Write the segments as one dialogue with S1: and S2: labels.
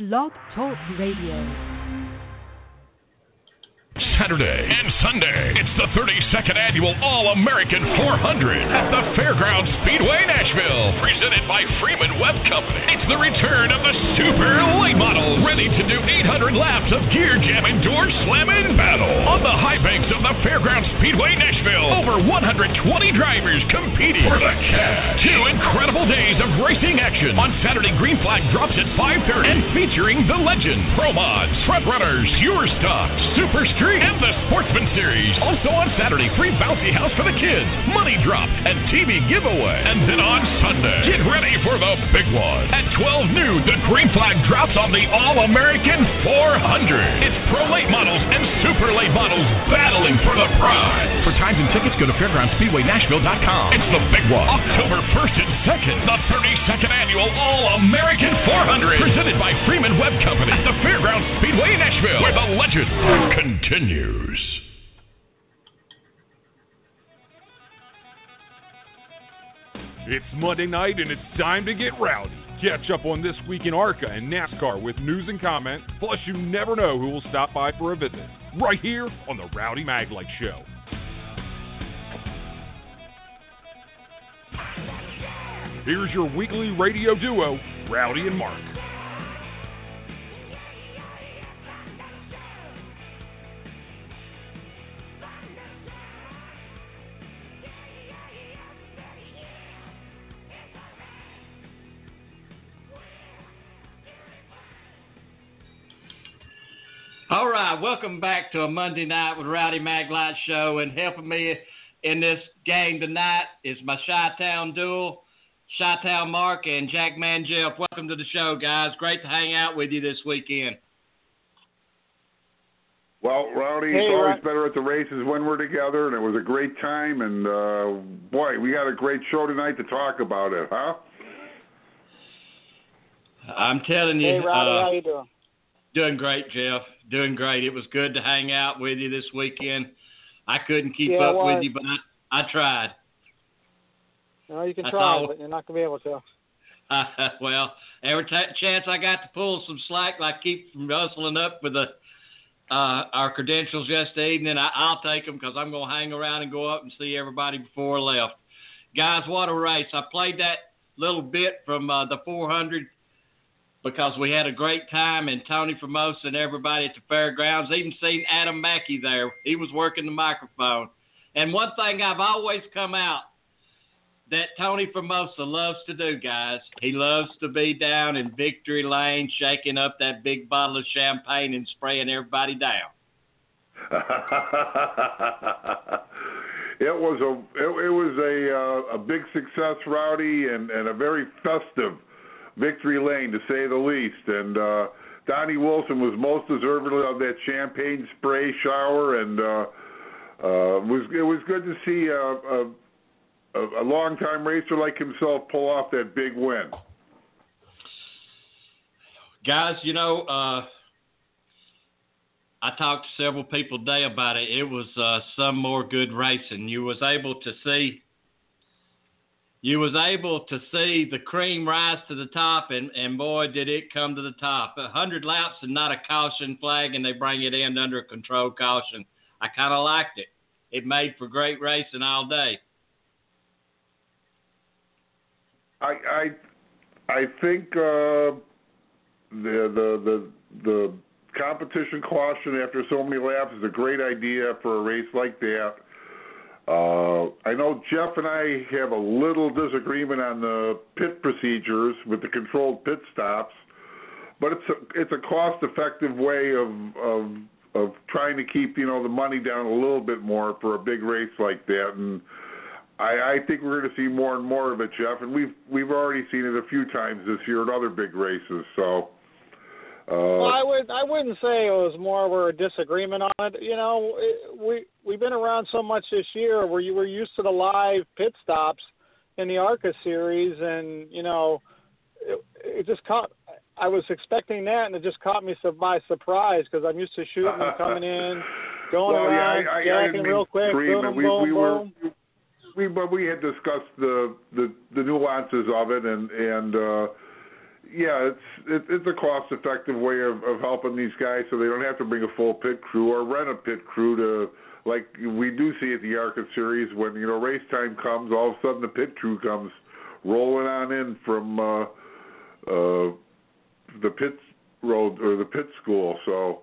S1: Blog Talk Radio.
S2: Saturday and Sunday. It's the 32nd annual All American 400 at the Fairgrounds Speedway, Nashville. Presented by Freeman Webb Company. It's the return of the super late model, ready to do 800 laps of gear jamming, door slamming battle. On the high banks of the Fairgrounds Speedway, Nashville, over 120 drivers competing for the cash. Two incredible days of racing action. On Saturday, Green Flag drops at 5:30 and featuring the legend, Pro Mods, Front Runners, Pure Stock, Super Street and the Sportsman Series. Also on Saturday, free bouncy house for the kids, money drop, and TV giveaway. And then on Sunday, get ready for the big one. At 12 noon, the green flag drops on the All American 400. It's pro late models and super late models battling for the prize. For times and tickets, go to fairgroundspeedwaynashville.com. It's the big one, October 1st and 2nd, the 32nd annual All American 400, presented by Freeman Webb Company at the Fairgrounds Speedway in Nashville, where the legend continues
S3: It's Monday night and it's time to get rowdy. Catch up on this week in ARCA and NASCAR with news and comment. Plus, you never know who will stop by for a visit. Right here on the Rowdy Maglite Show. Here's your weekly radio duo, Rowdy and Mark.
S4: All right, welcome back to a Monday night with Rowdy Maglite Show, and helping me in this game tonight is my Chi-Town duel, Chi-Town Mark and Jackman Jeff. Welcome to the show, guys. Great to hang out with you this weekend.
S5: Well, Rowdy,
S6: hey,
S5: it's always
S6: Rod.
S5: better at the races when we're together, and it was a great time. And uh, boy, we got a great show tonight to talk about it, huh?
S4: I'm telling you,
S6: Hey, Rowdy,
S4: uh,
S6: how you doing?
S4: doing great, Jeff. Doing great. It was good to hang out with you this weekend. I couldn't keep
S6: Yeah,
S4: up
S6: well,
S4: with you, but I, I tried.
S6: No, you can try,
S4: all.
S6: but you're not gonna be able to.
S4: well, every t- chance I got to pull some slack, like keep from hustling up with the uh, our credentials yesterday evening, I, I'll take them because I'm going to hang around and go up and see everybody before I left. Guys, what a race! I played that little bit from uh, the 400 because we had a great time, and Tony Formosa and everybody at the fairgrounds. Even seen Adam Mackey there; he was working the microphone. And one thing I've always come out that Tony Formosa loves to do, guys. He loves to be down in victory lane, shaking up that big bottle of champagne and spraying everybody down.
S5: it was a it, it was a uh, a big success, Rowdy, and and a very festive victory lane to say the least. And uh, Donnie Wilson was most deserving of that champagne spray shower, and uh, uh, was it was good to see a, a, a longtime racer like himself pull off that big win.
S4: Guys, you know, uh, I talked to several people today about it. It was uh, some more good racing. You was able to see you was able to see the cream rise to the top, and, and boy, did it come to the top. A hundred laps and not a caution flag, and they bring it in under a controlled caution. I kind of liked it. It made for great racing all day.
S5: I I I think uh, the the the the competition caution after so many laps is a great idea for a race like that. Uh, I know Jeff and I have a little disagreement on the pit procedures with the controlled pit stops, but it's a it's a cost effective way of of of trying to keep you know the money down a little bit more for a big race like that and. I, I think we're going to see more and more of it, Jeff, and we've we've already seen it a few times this year at other big races. So, uh,
S6: Well, I would I wouldn't say it was more of a disagreement on it. You know, it, we we've been around so much this year where you were used to the live pit stops in the ARCA series, and you know, it, it just caught. I was expecting that, and it just caught me so by surprise because I'm used to shooting and coming in, going
S5: well,
S6: around,
S5: yeah, I, I, I
S6: jacking
S5: didn't mean
S6: real quick,
S5: scream,
S6: boom,
S5: we,
S6: boom,
S5: we were
S6: boom.
S5: we but we had discussed the the the nuances of it and and uh yeah, it's it, it's a cost-effective way of, of helping these guys, so they don't have to bring a full pit crew or rent a pit crew to like we do see at the ARCA series when you know race time comes, all of a sudden the pit crew comes rolling on in from uh, uh, the pit road or the pit school. So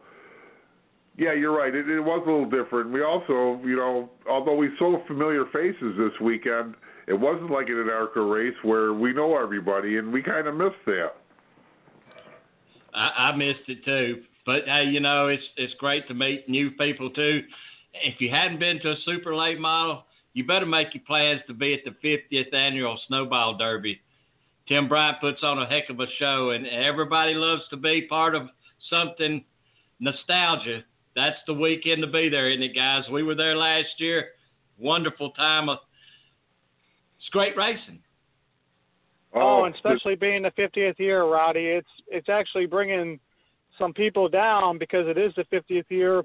S5: yeah, you're right. It, it was a little different. We also, you know, although we saw familiar faces this weekend, it wasn't like an ARCA race where we know everybody, and we kind of missed that.
S4: I, I missed it too. But hey, you know, it's it's great to meet new people too. If you hadn't been to a super late model, you better make your plans to be at the 50th annual Snowball Derby. Tim Bryant puts on a heck of a show, and everybody loves to be part of something nostalgia. That's the weekend to be there, isn't it, guys? We were there last year. Wonderful time. Of, it's great racing.
S6: Oh, and especially being the 50th year, Rowdy, it's it's actually bringing some people down because it is the 50th year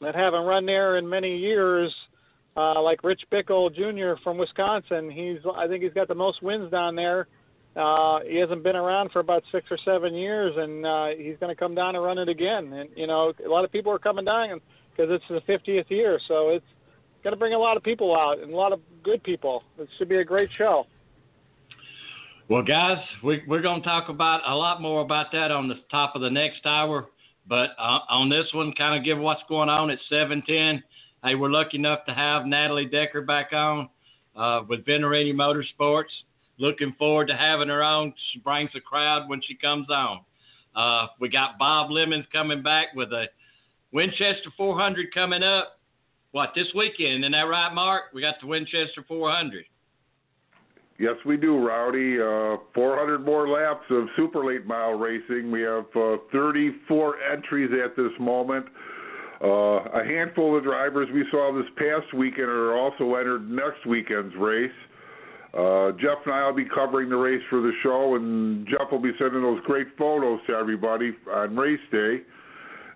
S6: that haven't run there in many years. Uh, like Rich Bickle Jr. from Wisconsin, he's I think he's got the most wins down there. Uh, he hasn't been around for about six or seven years, and uh, he's going to come down and run it again. And you know, a lot of people are coming down because it's the 50th year, so it's to bring a lot of people out and a lot of good people. It should be a great show.
S4: Well, guys, we, we're going to talk about a lot more about that on the top of the next hour. But uh, on this one, kind of give what's going on at 710. Hey, we're lucky enough to have Natalie Decker back on uh, with Venturini Motorsports. Looking forward to having her on. She brings a crowd when she comes on. Uh, we got Bob Lemons coming back with a Winchester 400 coming up. What this weekend? Isn't that right, Mark? We got the Winchester 400.
S5: Yes, we do, Rowdy. Uh, 400 more laps of super late mile racing. We have uh, 34 entries at this moment. Uh, a handful of drivers we saw this past weekend are also entered next weekend's race. Uh, Jeff and I will be covering the race for the show, and Jeff will be sending those great photos to everybody on race day,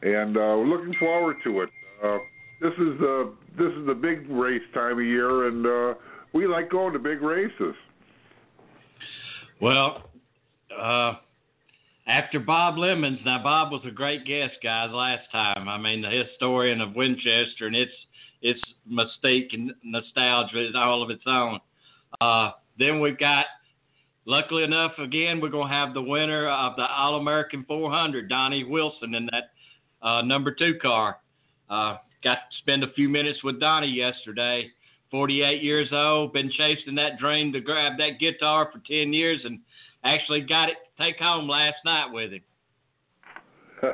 S5: and uh, we're looking forward to it. Uh, this is the this is the big race time of year, and uh, we like going to big races.
S4: Well, uh, after Bob Lemons, now Bob was a great guest, guys, last time. I mean, the historian of Winchester and its its mystique and nostalgia is all of its own. Uh, then we've got, luckily enough, again, we're going to have the winner of the All American 400, Donnie Wilson, in that uh, number two car. Got to spend a few minutes with Donnie yesterday. 48 years old, been chasing that dream to grab that guitar for 10 years and actually got it to take home last night with him.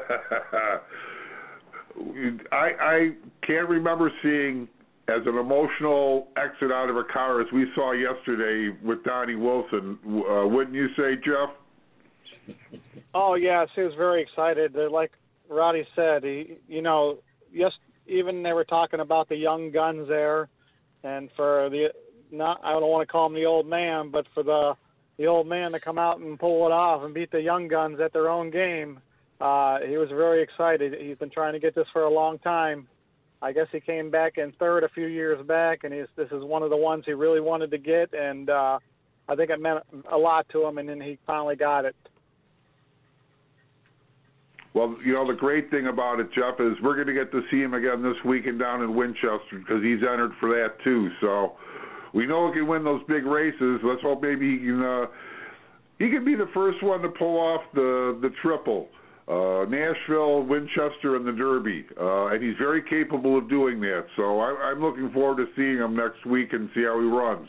S5: I I can't remember seeing as an emotional exit out of a car as we saw yesterday with Donnie Wilson. Uh, wouldn't you say, Jeff?
S6: Oh yes, he was very excited. Like Roddy said, he you know yes even they were talking about the young guns there and for the not I don't want to call him the old man, but for the the old man to come out and pull it off and beat the young guns at their own game, uh, he was very excited. He's been trying to get this for a long time. I guess he came back in third a few years back, and he's, this is one of the ones he really wanted to get, and uh, I think it meant a lot to him, and then he finally got it.
S5: Well, you know, the great thing about it, Jeff, is we're going to get to see him again this weekend down in Winchester because he's entered for that too. So we know he can win those big races. Let's hope maybe he can. Uh, he can be the first one to pull off the the triple. Uh, Nashville, Winchester, and the Derby, uh, and he's very capable of doing that. So I, I'm looking forward to seeing him next week and see how he runs.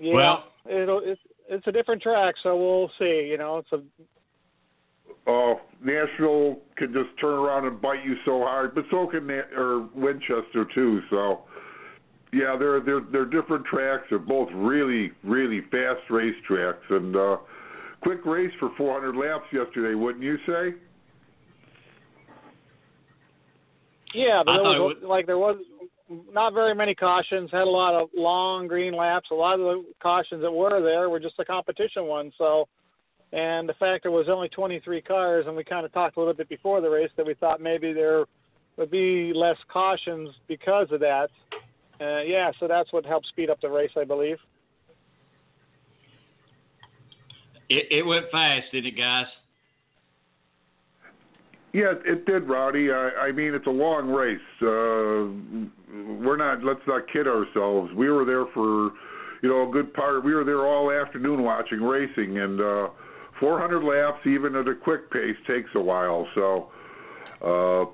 S6: Yeah,
S4: Well-
S6: it'll it's it's a different track, so we'll see. You know, it's a
S5: Oh, Nashville can just turn around and bite you so hard, but so can Na- or Winchester too. So, yeah, they're they're they're different tracks. They're both really really fast race tracks, and uh, quick race for 400 laps yesterday, wouldn't you say?
S6: Yeah, but
S4: I
S6: there
S4: thought
S6: was like there was not very many cautions. Had a lot of long green laps. A lot of the cautions that were there were just the competition ones. So, and the fact there was only 23 cars, and we kind of talked a little bit before the race that we thought maybe there would be less cautions because of that. Uh, yeah, so that's what helped speed up the race, I believe.
S4: It, it went fast, didn't it, guys?
S5: Yeah, it did, Rowdy. I, I mean, it's a long race. Uh, we're not. Let's not kid ourselves. We were there for, you know, a good part. We were there all afternoon watching racing, and uh, 400 laps, even at a quick pace, takes a while. So, uh,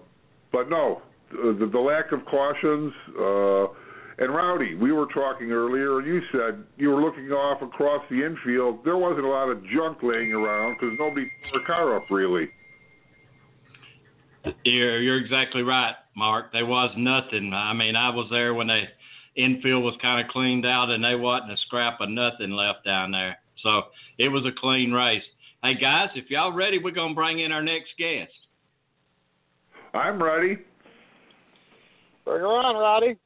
S5: but no, the, the lack of cautions. Uh, and Rowdy, we were talking earlier, and you said you were looking off across the infield. There wasn't a lot of junk laying around because nobody tore a car up really.
S4: You're, you're exactly right, Mark. There was nothing. I mean, I was there when the infield was kind of cleaned out, and there wasn't a scrap of nothing left down there. So it was a clean race. Hey guys, if y'all ready, we're gonna bring in our next guest.
S5: I'm ready.
S6: Bring her on, Roddy.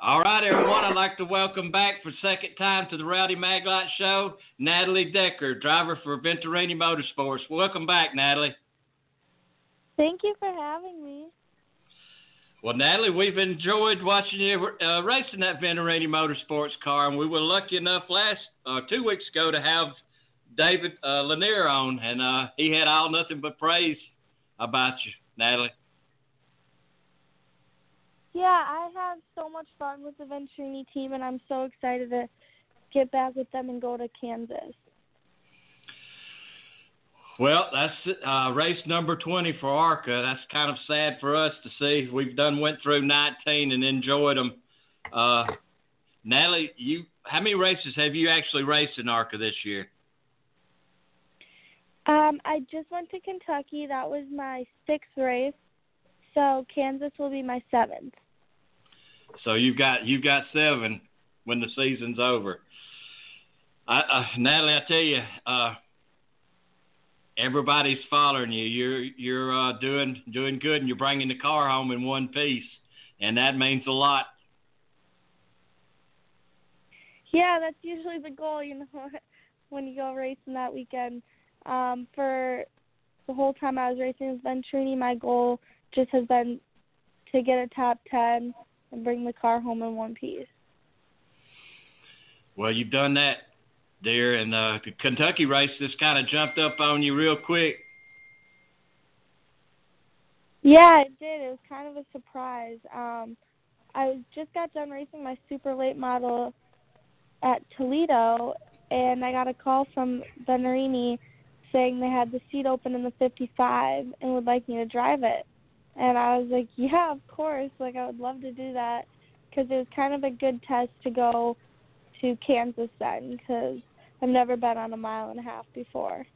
S4: All right, everyone. I'd like to welcome back for second time to the Rowdy Maglite Show, Natalie Decker, driver for Venturini Motorsports. Welcome back, Natalie.
S7: Thank you for having me.
S4: Well, Natalie, we've enjoyed watching you uh, racing that Venturini Motorsports car, and we were lucky enough last uh, two weeks ago to have David uh, Lanier on, and uh, he had all nothing but praise about you, Natalie.
S7: Yeah, I have so much fun with the Venturini team, and I'm so excited to get back with them and go to Kansas.
S4: Well, that's uh, race number 20 for ARCA. That's kind of sad for us to see. We've done went through 19 and enjoyed them. Uh, Natalie, you how many races have you actually raced in ARCA this year?
S7: Um, I just went to Kentucky. That was my sixth race. So Kansas will be my seventh.
S4: So you've got you've got seven when the season's over. I, uh, Natalie, I tell you, uh, everybody's following you. You're you're uh, doing doing good, and you're bringing the car home in one piece, and that means a lot.
S7: Yeah, that's usually the goal, you know, when you go racing that weekend. Um, for the whole time I was racing with Venturini, my goal just has been to get a top ten and bring the car home in one piece.
S4: Well, you've done that, dear, and uh, Kentucky race just kind of jumped up on you real quick.
S7: Yeah, it did. It was kind of a surprise. Um, I just got done racing my super late model at Toledo, and I got a call from Venturini saying they had the seat open in the 55 and would like me to drive it. And I was like, yeah, of course. Like, I would love to do that because it was kind of a good test to go to Kansas then because I've never been on a mile and a half before.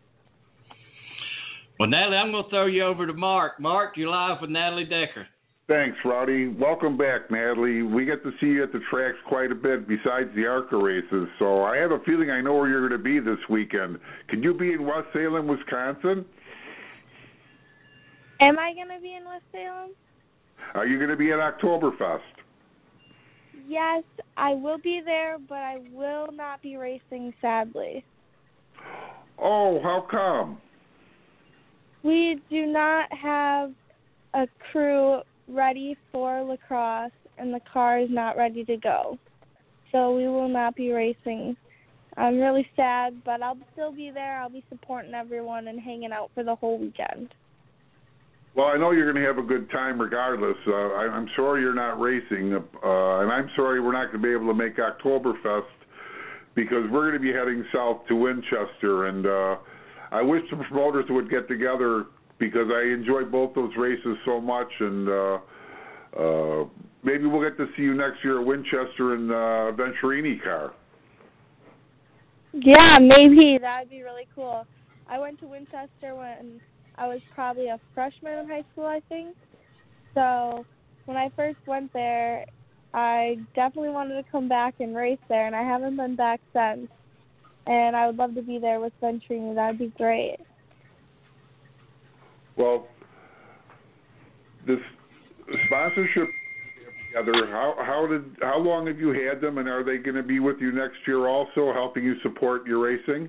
S4: Well, Natalie, I'm going to throw you over to Mark. Mark, you're live with Natalie Decker.
S5: Thanks, Rowdy. Welcome back, Natalie. We get to see you at the tracks quite a bit besides the ARCA races, so I have a feeling I know where you're going to be this weekend. Can you be in West Salem, Wisconsin?
S7: Am I going to be in West Salem?
S5: Are you going to be at Oktoberfest?
S7: Yes, I will be there, but I will not be racing, sadly.
S5: Oh, how come?
S7: We do not have a crew ready for La Crosse, and the car is not ready to go. So we will not be racing. I'm really sad, but I'll still be there. I'll be supporting everyone and hanging out for the whole weekend.
S5: Well, I know you're going to have a good time regardless. Uh, I, I'm sorry you're not racing, uh, and I'm sorry we're not going to be able to make Oktoberfest because we're going to be heading south to Winchester, and uh, I wish the promoters would get together because I enjoy both those races so much, and uh, uh, maybe we'll get to see you next year at Winchester in uh, Venturini car.
S7: Yeah, maybe that'd be really cool. I went to Winchester when I was probably a freshman in high school, I think. So when I first went there, I definitely wanted to come back and race there, and I haven't been back since. And I would love to be there with Venturini. That'd be great.
S5: Well, this sponsorship together. How how did how long have you had them, and are they going to be with you next year also, helping you support your racing?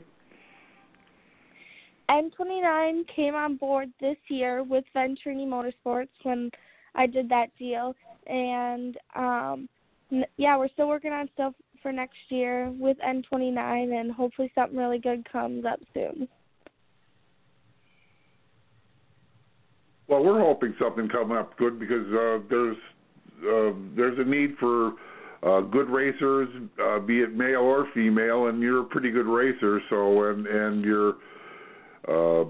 S7: N29 came on board this year with Venturini Motorsports when I did that deal, and um, yeah, we're still working on stuff for next year with N29, and hopefully something really good comes up soon.
S5: Well, we're hoping something come up good because uh, there's uh, there's a need for uh, good racers, uh, be it male or female, and you're a pretty good racer. So and and you're uh,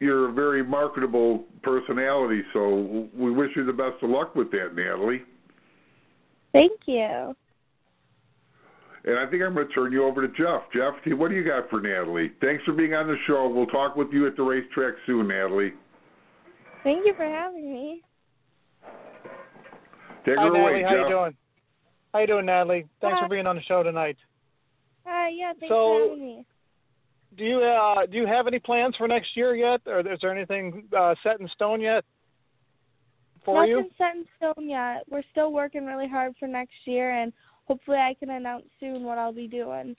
S5: you're a very marketable personality. So we wish you the best of luck with that, Natalie.
S7: Thank you.
S5: And I think I'm going to turn you over to Jeff. Jeff, what do you got for Natalie? Thanks for being on the show. We'll talk with you at the racetrack soon, Natalie.
S7: Thank you for having me.
S5: Take
S6: Hi,
S5: her
S6: Natalie.
S5: away,
S6: How
S5: Jeff.
S6: you doing? How you doing, Natalie? Thanks
S7: Hi.
S6: for being on the show tonight.
S7: Uh, yeah, thanks
S6: So-
S7: for having me.
S6: Do you uh, do you have any plans for next year yet, or is there anything uh, set in stone yet for
S7: Nothing
S6: you?
S7: set in stone yet. We're still working really hard for next year, and hopefully I can announce soon what I'll be doing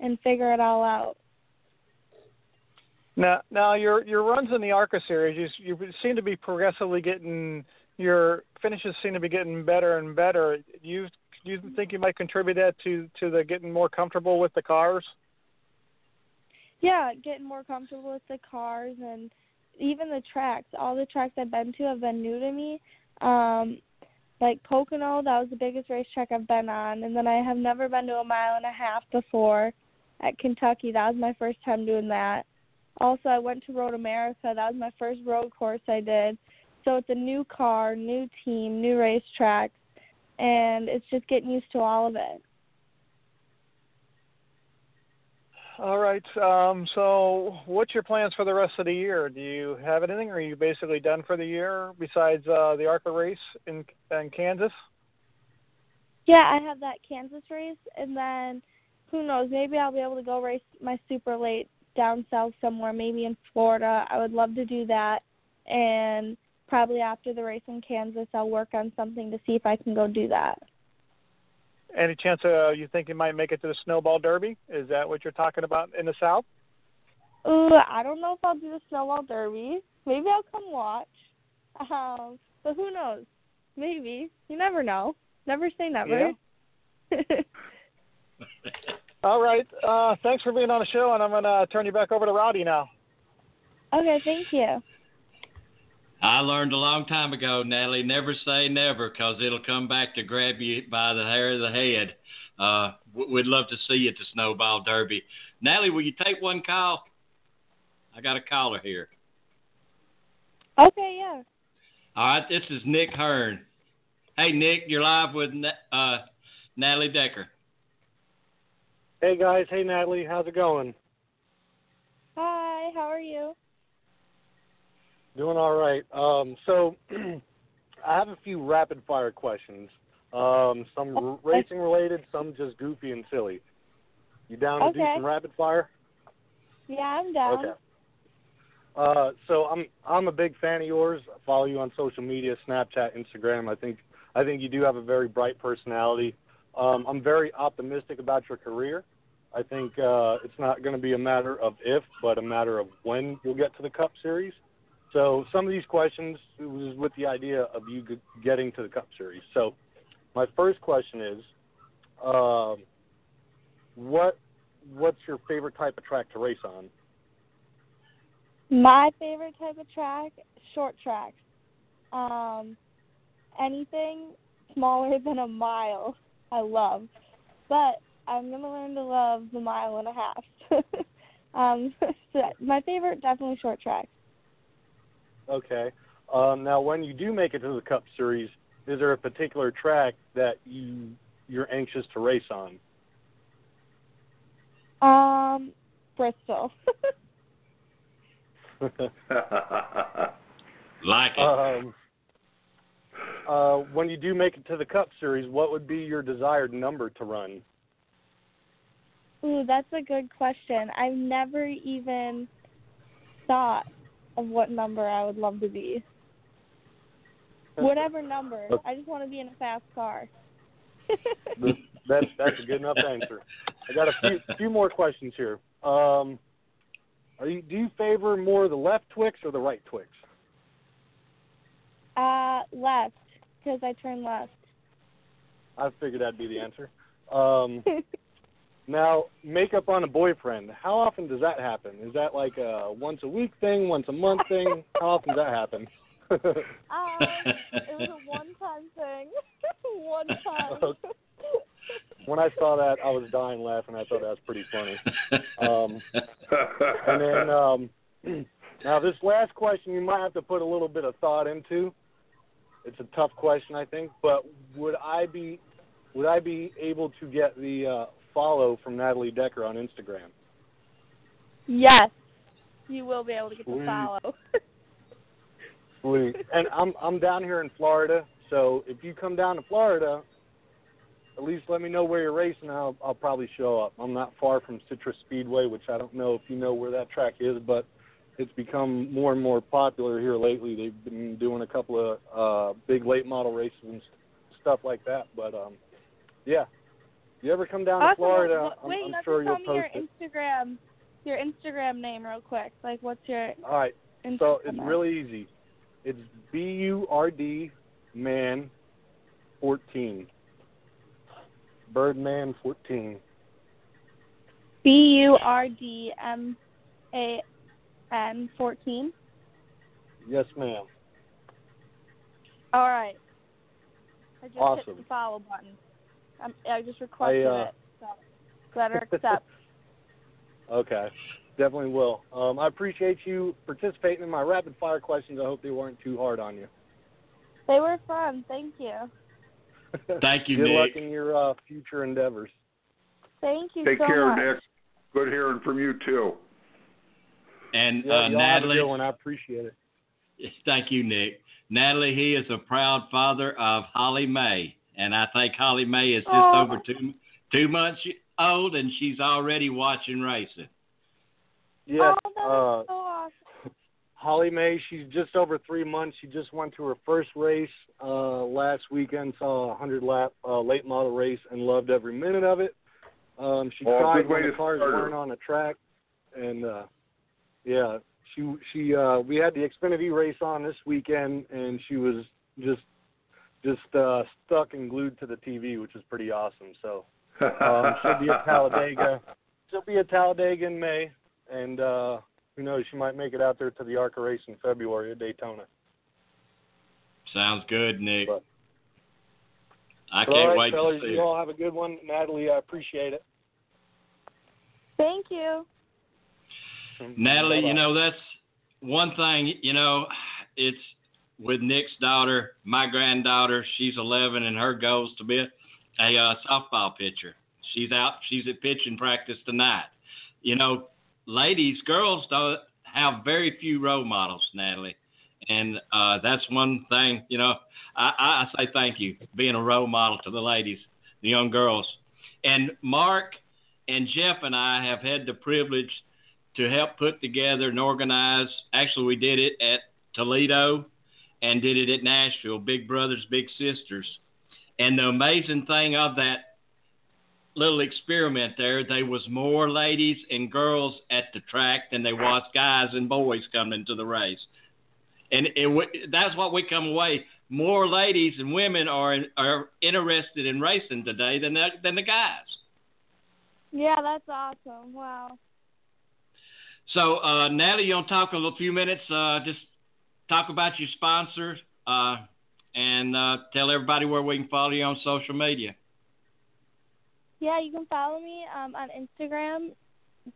S7: and figure it all out.
S6: Now, now your your runs in the ARCA series, you, you seem to be progressively getting your finishes seem to be getting better and better. Do you do you think you might contribute that to to the getting more comfortable with the cars?
S7: Yeah, getting more comfortable with the cars and even the tracks. All the tracks I've been to have been new to me. Um, like Pocono, that was the biggest racetrack I've been on, and then I have never been to a mile and a half before. At Kentucky, that was my first time doing that. Also, I went to Road America. That was my first road course I did. So it's a new car, new team, new racetrack, and it's just getting used to all of it.
S6: All right. Um, so, what's your plans for the rest of the year? Do you have anything, or are you basically done for the year besides uh, the ARCA race in in Kansas?
S7: Yeah, I have that Kansas race, and then who knows? Maybe I'll be able to go race my super late down south somewhere, maybe in Florida. I would love to do that, and probably after the race in Kansas, I'll work on something to see if I can go do that.
S6: Any chance uh, you think you might make it to the Snowball Derby? Is that what you're talking about in the South?
S7: Ooh, I don't know if I'll do the snowball derby. Maybe I'll come watch. Um, but who knows? Maybe. You never know. Never say never.
S6: All right. Uh, thanks for being on the show, and I'm going to turn you back over to Rowdy now.
S7: okay, thank you.
S4: I learned a long time ago, Natalie, never say never because it'll come back to grab you by the hair of the head. Uh, we'd love to see you at the Snowball Derby. Natalie, will you take one call? I got a caller here.
S7: Okay, yeah.
S4: All right, this is Nick Hearn. Hey, Nick, you're live with uh, Natalie Decker.
S8: Hey guys, hey Natalie, how's it going?
S7: Hi, how are you?
S8: Doing all right. Um, so I have a few rapid fire questions. Um, some r- racing related, some just goofy and silly. You down to do some rapid fire?
S7: Yeah, I'm down.
S8: Okay. Uh, so I'm I'm a big fan of yours. I follow you on social media, Snapchat, Instagram. I think I think you do have a very bright personality. Um, I'm very optimistic about your career. I think uh, it's not going to be a matter of if, but a matter of when you'll get to the Cup Series. So some of these questions was with the idea of you getting to the Cup Series. So my first question is, um, what what's your favorite type of track to race on?
S7: My favorite type of track, short tracks. Um, anything smaller than a mile, I love. But I'm gonna learn to love the mile and a half. um, so my favorite definitely short tracks.
S8: Okay. Um, now, when you do make it to the Cup Series, is there a particular track that you you're anxious to race on?
S7: Um, Bristol.
S4: Like it.
S8: um, uh, when you do make it to the Cup Series, what would be your desired number to run?
S7: Ooh, that's a good question. I've never even thought of what number I would love to be. Whatever number. I just want to be in a fast car.
S8: That's that's a good enough answer. I got a few few more questions here. Um, are you do you favor more the left Twix or the right Twix?
S7: uh, left, because I turn left.
S8: I figured that'd be the answer. Um, now, makeup on a boyfriend. How often does that happen? Is that like a once a week thing, once a month thing? How often does that happen?
S7: Um, it was a one-time thing. One time.
S8: when I saw that, I was dying laughing. I thought that was pretty funny. Um, and then um, now this last question, you might have to put a little bit of thought into. It's a tough question, I think. But would I be would I be able to get the uh, follow from Natalie Decker on Instagram?
S7: Yes, you will be able to get the follow.
S8: Sweet. And I'm I'm down here in Florida, so if you come down to Florida, at least let me know where you're racing. I'll I'll probably show up. I'm not far from Citrus Speedway, which I don't know if you know where that track is, but it's become more and more popular here lately. They've been doing a couple of uh big late model races and st- stuff like that. But um yeah. You ever come down to. Florida,
S7: Well,
S8: I'm,
S7: Wait,
S8: I'm
S7: you
S8: sure you'll
S7: tell me your
S8: it.
S7: Instagram, your Instagram name real quick. Like, what's your
S8: All right.
S7: Instagram?
S8: So it's
S7: name?
S8: really easy. It's B U R D man fourteen. Birdman fourteen.
S7: B U R D M A N fourteen.
S8: Yes, ma'am.
S7: All right. I just hit the follow button. I'm, I just requested
S8: uh,
S7: it. So better accept.
S8: Okay. Definitely will. Um, I appreciate you participating in my rapid fire questions. I hope they weren't too hard on you.
S7: they were fun. Thank you.
S4: Thank you,
S8: Good luck in your uh, future endeavors.
S7: Thank you
S5: Take
S7: so
S5: care,
S7: much.
S5: Nick. Good hearing from you too.
S4: And
S8: Yeah,
S4: uh,
S8: y'all have a
S4: Natalie,
S8: good one. I appreciate it.
S4: thank you, Nick. Natalie, he is a proud father of Holly May, and I think Holly May is just
S7: Aw.
S4: over two two months old, and she's already watching racing.
S8: Yes.
S7: oh,
S8: uh,
S7: so awesome.
S8: Holly May, she's just over three months. She just went to her first race uh, last weekend, saw a 100 lap uh, late model race, and loved every minute of it. Um, she
S5: Oh,
S8: cried
S5: good way
S8: when the
S5: to
S8: cars
S5: start
S8: weren't on the track, and uh, yeah, she she uh, we had the Xfinity race on this weekend, and she was just just uh, stuck and glued to the TV, which is pretty awesome. So um, she'll be at Talladega. She'll be at Talladega in May, and uh, who knows, she might make it out there to the ARCA race in February at Daytona.
S4: Sounds good, Nick.
S8: But-
S4: I
S8: But
S4: can't
S8: all right,
S4: wait
S8: fellas,
S4: to see
S8: you
S4: it.
S8: all have a good one. Natalie, I appreciate it.
S7: Thank you.
S4: Natalie,
S8: Bye-bye.
S4: you know that's one thing. You know, it's with Nick's daughter, my granddaughter. She's 11, and her goal is to be a, uh, softball pitcher. She's out. She's at pitching practice tonight. You know, ladies, girls don't have very few role models, Natalie, and uh, that's one thing. You know, I, I say thank you being a role model to the ladies, the young girls, and Mark and Jeff and I have had the privilege to help put together and organize. Actually, we did it at Toledo and did it at Nashville, Big Brothers, Big Sisters. And the amazing thing of that little experiment there, there was more ladies and girls at the track than there was guys and boys coming to the race. And it, that's what we come away. More ladies and women are are interested in racing today than the, than the guys.
S7: Yeah, that's awesome. Wow.
S4: So, uh, Natalie, you want to talk a little few minutes? Uh, just talk about your sponsors uh, and uh, tell everybody where we can follow you on social media.
S7: Yeah, you can follow me um, on Instagram,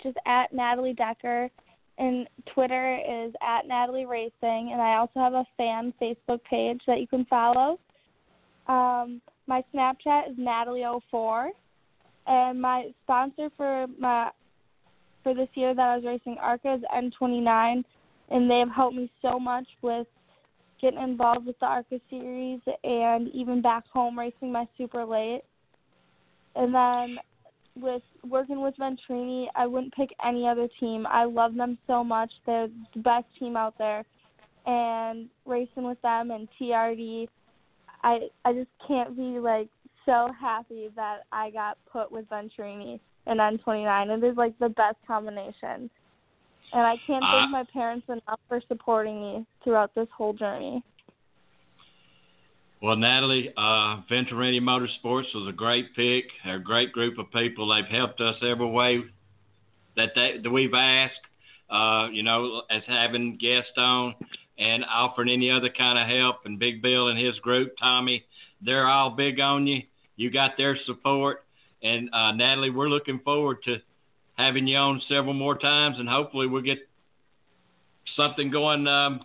S7: just at Natalie Decker, and Twitter is at Natalie Racing, and I also have a fan Facebook page that you can follow. Um, my Snapchat is Natalie04, and my sponsor for my for this year that I was racing ARCA is N29, and they have helped me so much with getting involved with the ARCA series and even back home racing my super late. And then with working with Venturini, I wouldn't pick any other team. I love them so much. They're the best team out there. And racing with them and TRD, I I just can't be like so happy that I got put with Venturini and N29. It is like the best combination. And I can't
S4: Uh,
S7: thank my parents enough for supporting me throughout this whole journey.
S4: Well, Natalie, uh, Venturini Motorsports was a great pick. They're a great group of people. They've helped us every way that they, that we've asked. Uh, you know, as having guests on and offering any other kind of help. And Big Bill and his group, Tommy, they're all big on you. You got their support. And uh, Natalie, we're looking forward to having you on several more times, and hopefully we'll get something going. Um,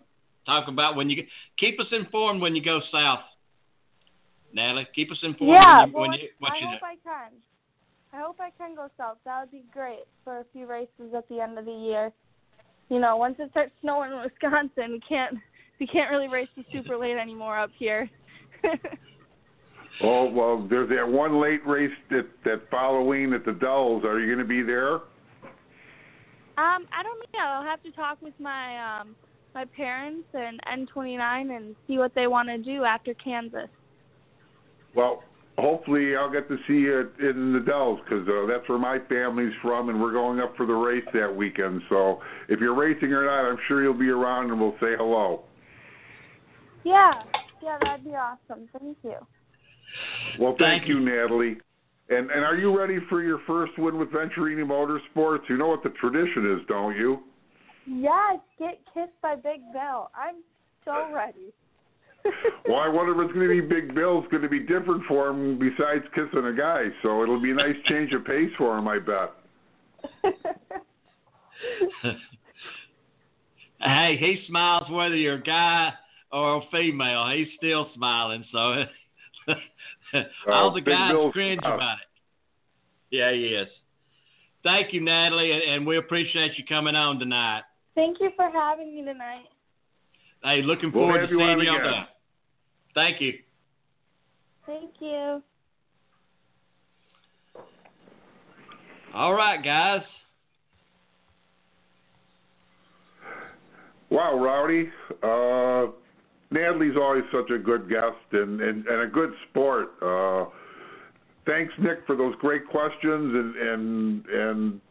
S4: talk about when you get, keep us informed when you go south. Natalie, keep us informed
S7: Yeah,
S4: when you,
S7: well,
S4: when you what
S7: I
S4: you
S7: hope
S4: do.
S7: I can. I hope I can go south. That would be great for a few races at the end of the year. You know, once it starts snowing in Wisconsin, we can't we can't really race the super late anymore up here.
S5: Oh well, there's that one late race that that Halloween at the Dells. Are you going to be there?
S7: Um, I don't know. I'll have to talk with my um my parents and N29 and see what they want to do after Kansas.
S5: Well, hopefully I'll get to see you in the Dells because uh, that's where my family's from, and we're going up for the race that weekend. So if you're racing or not, I'm sure you'll be around, and we'll say hello.
S7: Yeah, yeah, that'd be awesome. Thank you.
S5: Well, thank,
S4: Thank
S5: you, Natalie. And and are you ready for your first win with Venturini Motorsports? You know what the tradition is, don't you?
S7: Yes, get kissed by Big Bill. I'm so ready.
S5: Well, I wonder if it's going to be Big Bill's going to be different for him besides kissing a guy. So it'll be a nice change of pace for him, I bet.
S4: hey, he smiles whether you're a guy or a female. He's still smiling. So all
S5: Uh,
S4: the
S5: Big
S4: guys
S5: Bill's
S4: cringe
S5: smiles.
S4: about it. Yeah, he is. Thank you, Natalie, and, and we appreciate you coming on tonight.
S7: Thank you for having me tonight.
S4: Hey, looking
S5: We'll
S4: forward to
S5: you
S4: seeing you on
S5: again.
S4: Thank you.
S7: Thank you.
S4: All right, guys.
S5: Wow, Rowdy. Uh, Natalie's always such a good guest and, and, and a good sport. Uh, thanks, Nick, for those great questions and, and and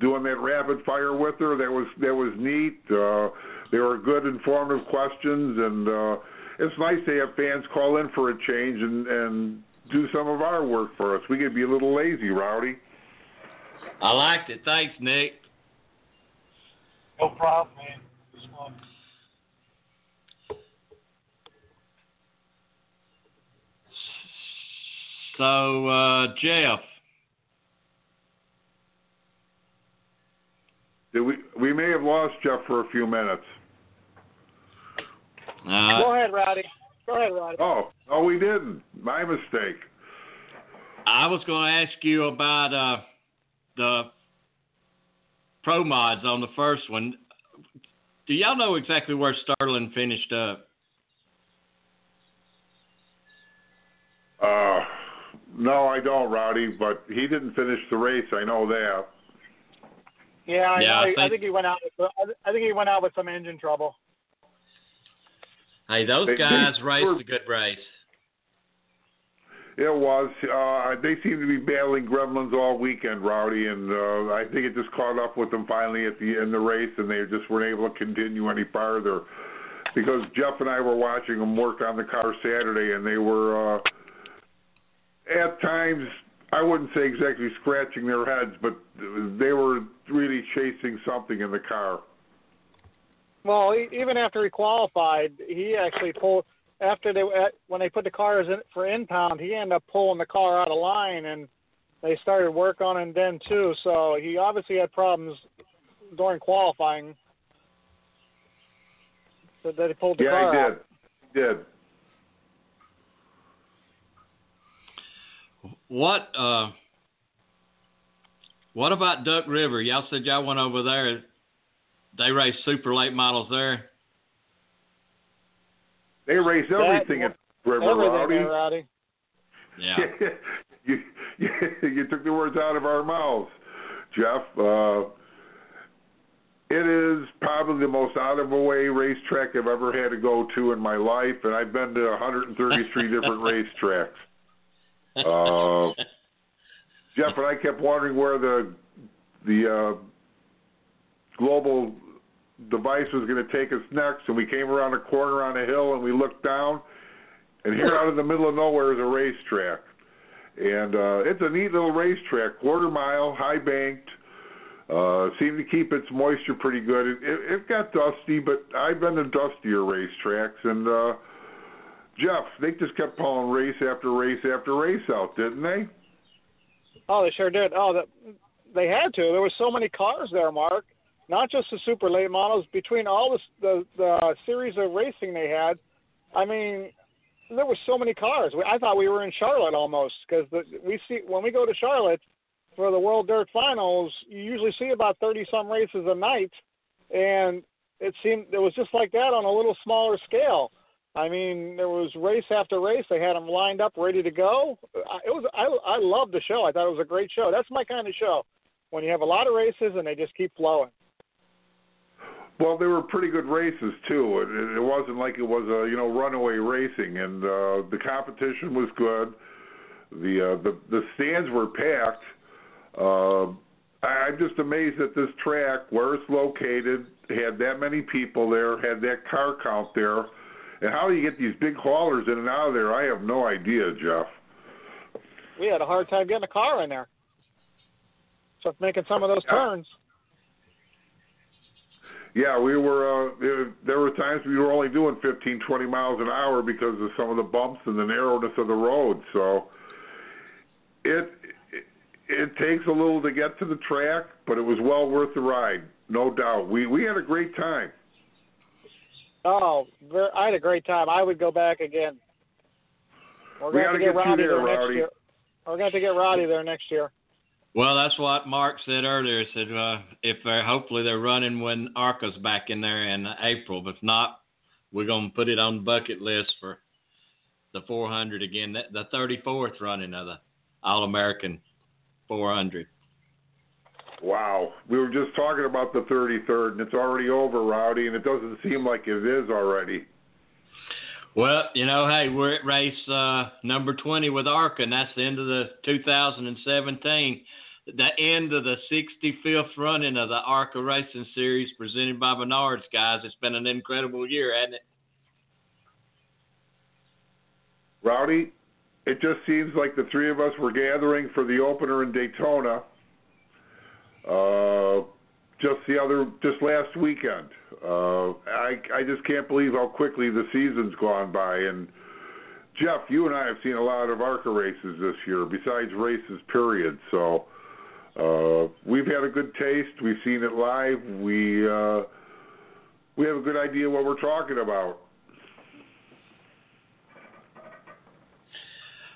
S5: doing that rapid fire with her. That was that was neat. Uh, they were good, informative questions, and uh, it's nice to have fans call in for a change and, and do some of our work for us. We could be a little lazy, Rowdy.
S4: I liked it. Thanks, Nick.
S8: No problem, man. It was fun.
S4: So, uh, Jeff,
S5: Did we we may have lost Jeff for a few minutes.
S4: uh,
S6: Go ahead, Roddy. Go ahead, Roddy.
S5: Oh, no, we didn't. My mistake.
S4: I was going to ask you about uh, the pro mods on the first one. Do y'all know exactly where Sterling finished up?
S5: Uh, no, I don't, Rowdy. But he didn't finish the race. I know that.
S6: Yeah, I,
S4: Yeah. I
S6: I,
S4: think-
S6: I think he went out. With, I think he went out with some engine trouble.
S4: Hey, those
S5: They-
S4: guys
S5: they
S4: raced a good race.
S5: It was. Uh, they seemed to be battling gremlins all weekend, Rowdy, and uh, I think it just caught up with them finally at the end of the race, and they just weren't able to continue any farther. Because Jeff and I were watching them work on the car Saturday, and they were uh, at times. I wouldn't say exactly scratching their heads, but they were really chasing something in the car.
S6: Well, even after he qualified, he actually pulled after they when they put the cars in for impound. He ended up pulling the car out of line, and they started work on it then too. So he obviously had problems during qualifying. So that he pulled the
S5: yeah,
S6: car
S5: he
S6: out.
S5: did. He did.
S4: What uh, what about Duck River? Y'all said y'all went over there. They race super late models there.
S5: They race everything at River
S6: Everything
S5: Rowdy.
S6: Rowdy.
S4: Yeah.
S5: you, you you took the words out of our mouths, Jeff. Uh, it is probably the most out of the way racetrack I've ever had to go to in my life, and I've been to 133 different racetracks. Uh, Jeff and I kept wondering where the the uh, global device was going to take us next, and we came around a corner on a hill, and we looked down, and here out in the middle of nowhere is a racetrack, and uh, it's a neat little racetrack, quarter mile, high banked. Uh, seemed to keep its moisture pretty good. It, it, it got dusty, but I've been to dustier racetracks, and uh, Jeff, they just kept pulling race after race after race out, didn't they?
S6: Oh, they sure did. Oh, the, they had to. There were so many cars there, Mark. Not just the super late models. Between all the the, the series of racing they had, I mean, there were so many cars. I thought we were in Charlotte almost because we see when we go to Charlotte for the World Dirt Finals, you usually see about thirty some races a night, and it seemed it was just like that on a little smaller scale. I mean, there was race after race. They had them lined up, ready to go. It was I I loved the show. I thought it was a great show. That's my kind of show. When you have a lot of races and they just keep flowing.
S5: Well, they were pretty good races too. It, it wasn't like it was a you know runaway racing, and uh, the competition was good. The uh, the the stands were packed. Uh, I'm just amazed that this track, where it's located, had that many people there, had that car count there, and how do you get these big haulers in and out of there? I have no idea, Jeff.
S6: We had a hard time getting a car in there, just making some of those
S5: yeah.
S6: turns.
S5: Yeah, we were. Uh, there were times we were only doing 15, 20 miles an hour because of some of the bumps and the narrowness of the road. So it it, it takes a little to get to the track, but it was well worth the ride, no doubt. We we had a great time.
S6: Oh, I had a great time. I would go back again. We're
S5: we
S6: going to
S5: get,
S6: get Rowdy
S5: there,
S6: there next year. We're going to get Roddy there next year.
S4: Well, that's what Mark said earlier. He said uh, if they're hopefully they're running when ARCA's back in there in April. but If not, we're gonna put it on the bucket list for the 400 again. The 34th running of the All American 400.
S5: Wow, we were just talking about the 33rd, and it's already over, Rowdy, and it doesn't seem like it is already.
S4: Well, you know, hey, we're at race uh, number 20 with ARCA, and that's the end of the 2017 the end of the 65th running of the ARCA Racing Series presented by Menards, guys. It's been an incredible year, hasn't it?
S5: Rowdy, it just seems like the three of us were gathering for the opener in Daytona. Uh, just the other, just last weekend. Uh, I I just can't believe how quickly the season's gone by. And Jeff, you and I have seen a lot of ARCA races this year, besides races, period. So uh, we've had a good taste. We've seen it live. We uh, we have a good idea what we're talking about.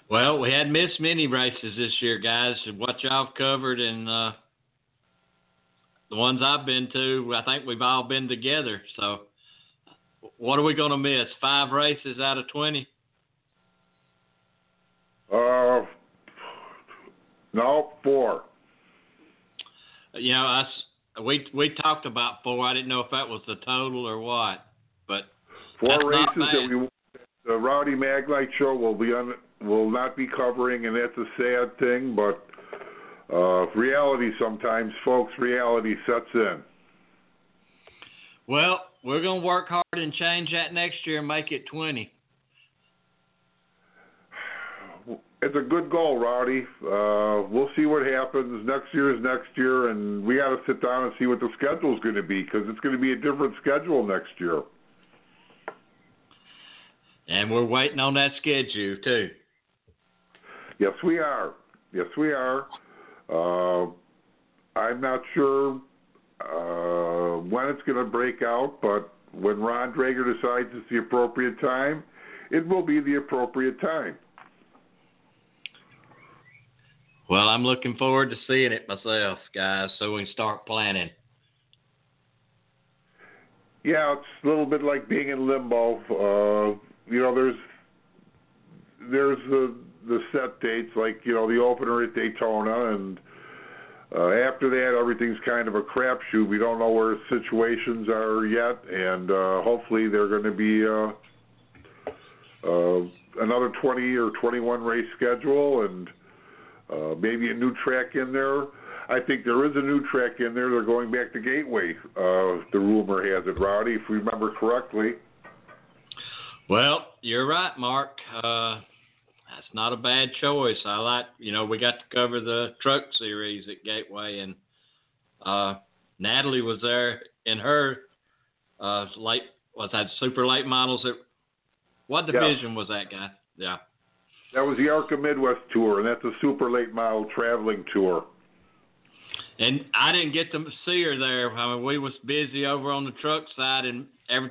S4: Well, we had missed many races this year, guys. What y'all covered and uh, the ones I've been to, I think we've all been together. So, what are we going to miss? Five races out of twenty?
S5: Uh, no, four
S4: you know, us we we talked about four. I didn't know if that was the total or what, but
S5: four races that we the Rowdy Maglite show will be on will not be covering, and that's a sad thing, but uh, reality sometimes, folks, reality sets in.
S4: Well, we're going to work hard and change that next year and make it 20.
S5: it's a good goal, Rowdy. Uh, we'll see what happens. Next year is next year, and we got to sit down and see what the schedule is going to be because it's going to be a different schedule next year.
S4: And we're waiting on that schedule too.
S5: Yes, we are. Yes, we are. Uh, I'm not sure uh, when it's going to break out, but when Ron Drager decides it's the appropriate time, it will be the appropriate time.
S4: Well, I'm looking forward to seeing it myself, guys, so we can start planning.
S5: Yeah, it's a little bit like being in limbo. Uh, you know, there's there's the the set dates, like you know the opener at Daytona, and uh, after that everything's kind of a crapshoot. We don't know where situations are yet, and uh, hopefully they're going to be uh, uh, another 20 or 21 race schedule, and uh, maybe a new track in there. I think there is a new track in there. They're going back to Gateway. Uh, the rumor has it, Rowdy, if we remember correctly.
S4: Well, you're right, Mark. Uh, that's not a bad choice. I like, you know, we got to cover the truck series at Gateway, and uh, Natalie was there in her uh, late, was that super late models? At, what division yeah. was that guy? Yeah.
S5: That was the ARCA Midwest tour, and that's a super late model traveling tour.
S4: And I didn't get to see her there. I mean, we was busy over on the truck side, and every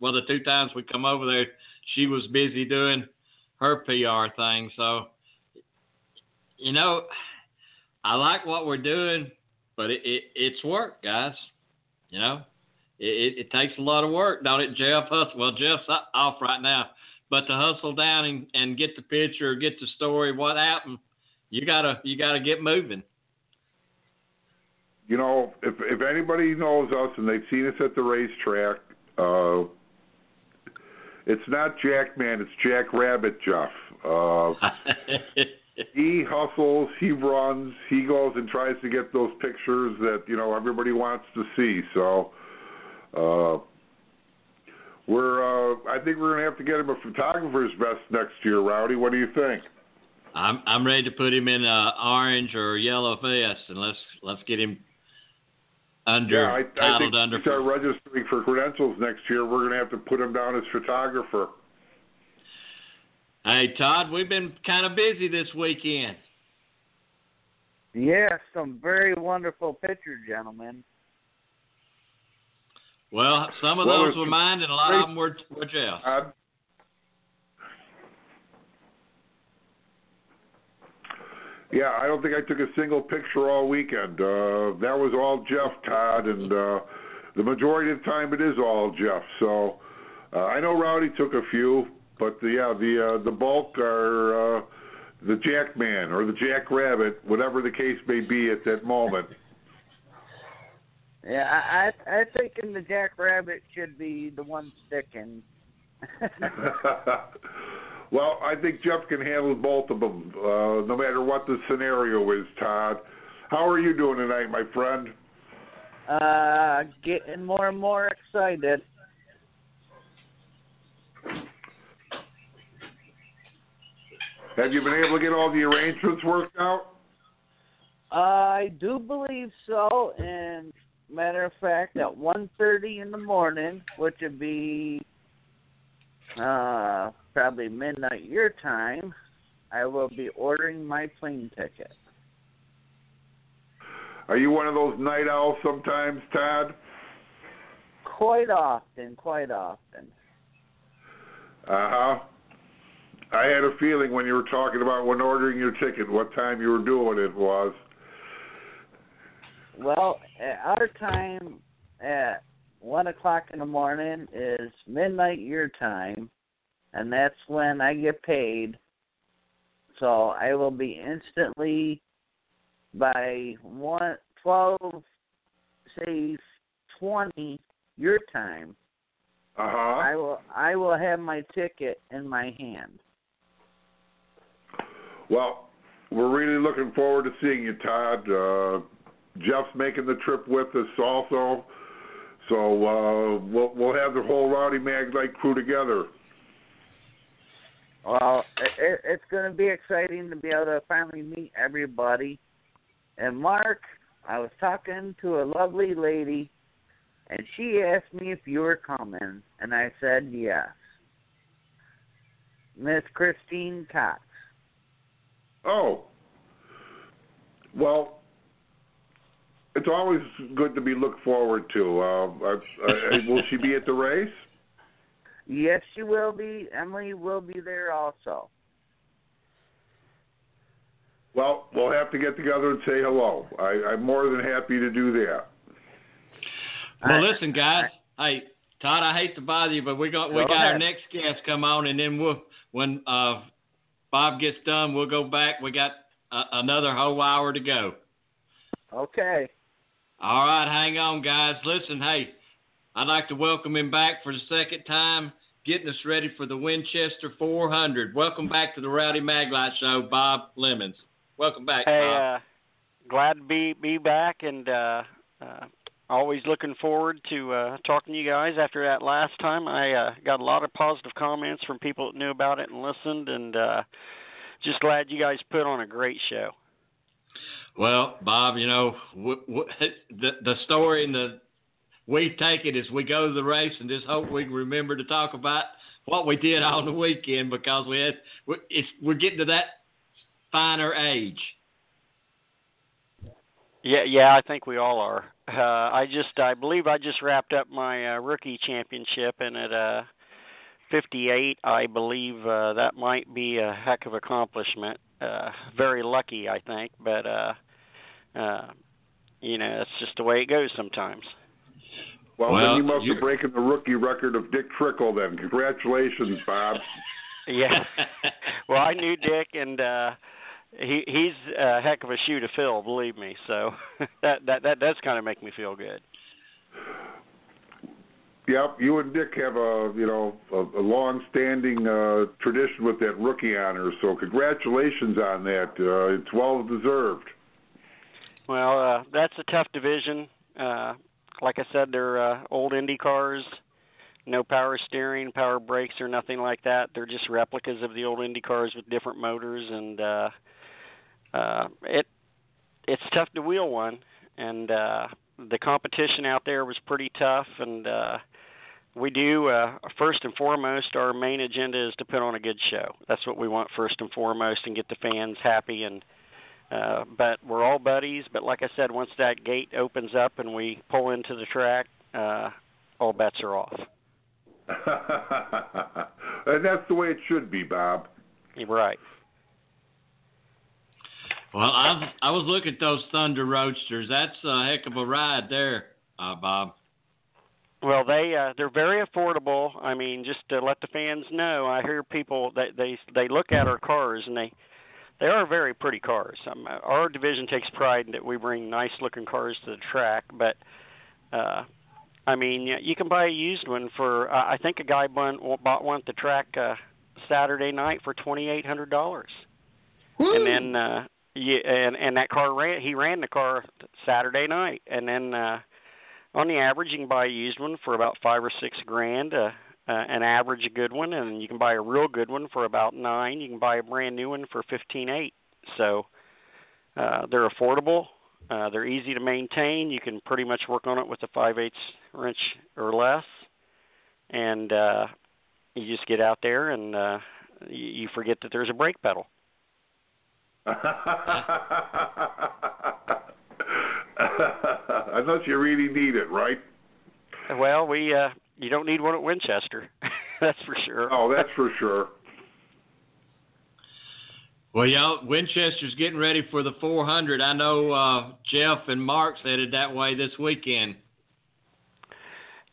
S4: well, the two times we come over there, she was busy doing her PR thing. So, you know, I like what we're doing, but it, it it's work, guys. You know, it, it, takes a lot of work, don't it, Jeff? Well, Jeff's off right now, but to hustle down and, and get the picture, get the story, what happened, you gotta you gotta get moving.
S5: You know, if if anybody knows us and they've seen us at the racetrack, uh, it's not Jack Man, it's Jack Rabbit Jeff. Uh, he hustles, he runs, he goes and tries to get those pictures that you know everybody wants to see. So uh, we're, uh, I think we're gonna have to get him a photographer's vest next year, Rowdy. What do you think?
S4: I'm I'm ready to put him in a orange or yellow vest, and let's let's get him under
S5: yeah, I, I think
S4: under.
S5: Start registering for credentials next year. We're going to have to put him down as photographer.
S4: Hey Todd, we've been kind of busy this weekend.
S9: Yes, some very wonderful pictures, gentlemen.
S4: Well, some of
S5: well,
S4: those were mine, and a lot of them were, were Jeff's.
S5: Uh, Yeah, I don't think I took a single picture all weekend. Uh, that was all Jeff, Todd, and uh, the majority of the time it is all Jeff. So uh, I know Rowdy took a few, but the, yeah, the uh, the bulk are uh, the Jackman or the Jack Rabbit, whatever the case may be at that moment.
S9: Yeah, I I think in the Jack Rabbit should be the one sticking.
S5: Well, I think Jeff can handle both of them, uh, no matter what the scenario is, Todd. How are you doing tonight, my friend?
S9: Uh, getting more and more excited.
S5: Have you been able to get all the arrangements worked out?
S9: I do believe so. And matter of fact, at one thirty in the morning, which would be uh, probably midnight your time, I will be ordering my plane ticket.
S5: Are you one of those night owls sometimes, Todd?
S9: Quite often, quite often.
S5: Uh huh. I had a feeling when you were talking about when ordering your ticket, what time you were doing it was.
S9: Well, at our time at one o'clock in the morning is midnight your time, and that's when I get paid. So I will be instantly by one twelve, say twenty your time.
S5: Uh huh.
S9: I will I will have my ticket in my hand.
S5: Well, we're really looking forward to seeing you, Todd. Uh, Jeff's making the trip with us also, so uh, we'll we'll have the whole Rowdy Maglite crew together.
S9: Well, it, it's going to be exciting to be able to finally meet everybody. And Mark, I was talking to a lovely lady, and she asked me if you were coming, and I said yes. Miss Christine Cox.
S5: Oh. Well, it's always good to be looked forward to. Uh, uh, uh will she be at the race?
S9: Yes, she will be. Emily will be there also.
S5: Well, we'll have to get together and say hello. I, I'm more than happy to do that.
S4: Well, listen, guys. Hey, Todd, I hate to bother you, but we got we got our next guest come on, and then we'll when uh, Bob gets done, we'll go back. We got uh, another whole hour to go.
S9: Okay.
S4: All right, hang on, guys. Listen, hey, I'd like to welcome him back for the second time, getting us ready for the Winchester 400. Welcome back to the Rowdy Maglite Show, Bob Lemons. Welcome back,
S10: hey,
S4: Bob.
S10: Uh, glad to be be back, and uh, uh, always looking forward to uh, talking to you guys. After that last time, I uh, got a lot of positive comments from people that knew about it and listened, and uh, just glad you guys put on a great show.
S4: Well, Bob, you know w- w- the the story and the we take it as we go to the race, and just hope we remember to talk about what we did on the weekend because we had it's we're getting to that finer age.
S10: Yeah, yeah, I think we all are. Uh, I just, I believe, I just wrapped up my uh, rookie championship, and at uh, 58, I believe uh, that might be a heck of accomplishment. Uh, very lucky, I think, but uh, uh, you know, it's just the way it goes sometimes.
S5: Well,
S4: Well,
S5: then you must
S4: you-
S5: have breaking the rookie record of Dick Trickle. Then congratulations, Bob.
S10: Yeah. well, I knew Dick, and uh, he he's a heck of a shoe to fill, believe me. So that that that does kind of make me feel good.
S5: Yep, you and Dick have a you know a, a long-standing uh, tradition with that rookie honor. So congratulations on that. Uh, it's well deserved.
S10: Well, uh, that's a tough division. Uh, like I said, they're uh, old Indy cars, no power steering, power brakes, or nothing like that. They're just replicas of the old Indy cars with different motors, and uh, uh, it it's tough to wheel one. And uh, the competition out there was pretty tough, and uh, we do uh, first and foremost. Our main agenda is to put on a good show. That's what we want first and foremost, and get the fans happy and uh, but we're all buddies. But like I said, once that gate opens up and we pull into the track, uh, all bets are off.
S5: and that's the way it should be, Bob.
S10: You're right.
S4: Well, I I was looking at those Thunder Roadsters. That's a heck of a ride there, uh, Bob.
S10: Well, they uh, they're very affordable. I mean, just to let the fans know, I hear people that they they look at our cars and they they are very pretty cars. Um, our division takes pride in that we bring nice looking cars to the track, but uh I mean, you can buy a used one for uh, I think a guy bought, bought one at the track uh Saturday night for $2800. And then uh yeah, and and that car ran he ran the car Saturday night and then uh on the average you can buy a used one for about 5 or 6 grand. Uh uh, an average good one, and you can buy a real good one for about nine. You can buy a brand new one for fifteen eight. So uh, they're affordable. Uh, they're easy to maintain. You can pretty much work on it with a five eighths wrench or less, and uh, you just get out there and uh, you, you forget that there's a brake pedal.
S5: I thought you really need it, right?
S10: Well, we uh, you don't need one at Winchester, that's for sure.
S5: Oh, that's for sure.
S4: Well, y'all, Winchester's getting ready for the 400. I know uh, Jeff and Mark's headed that way this weekend.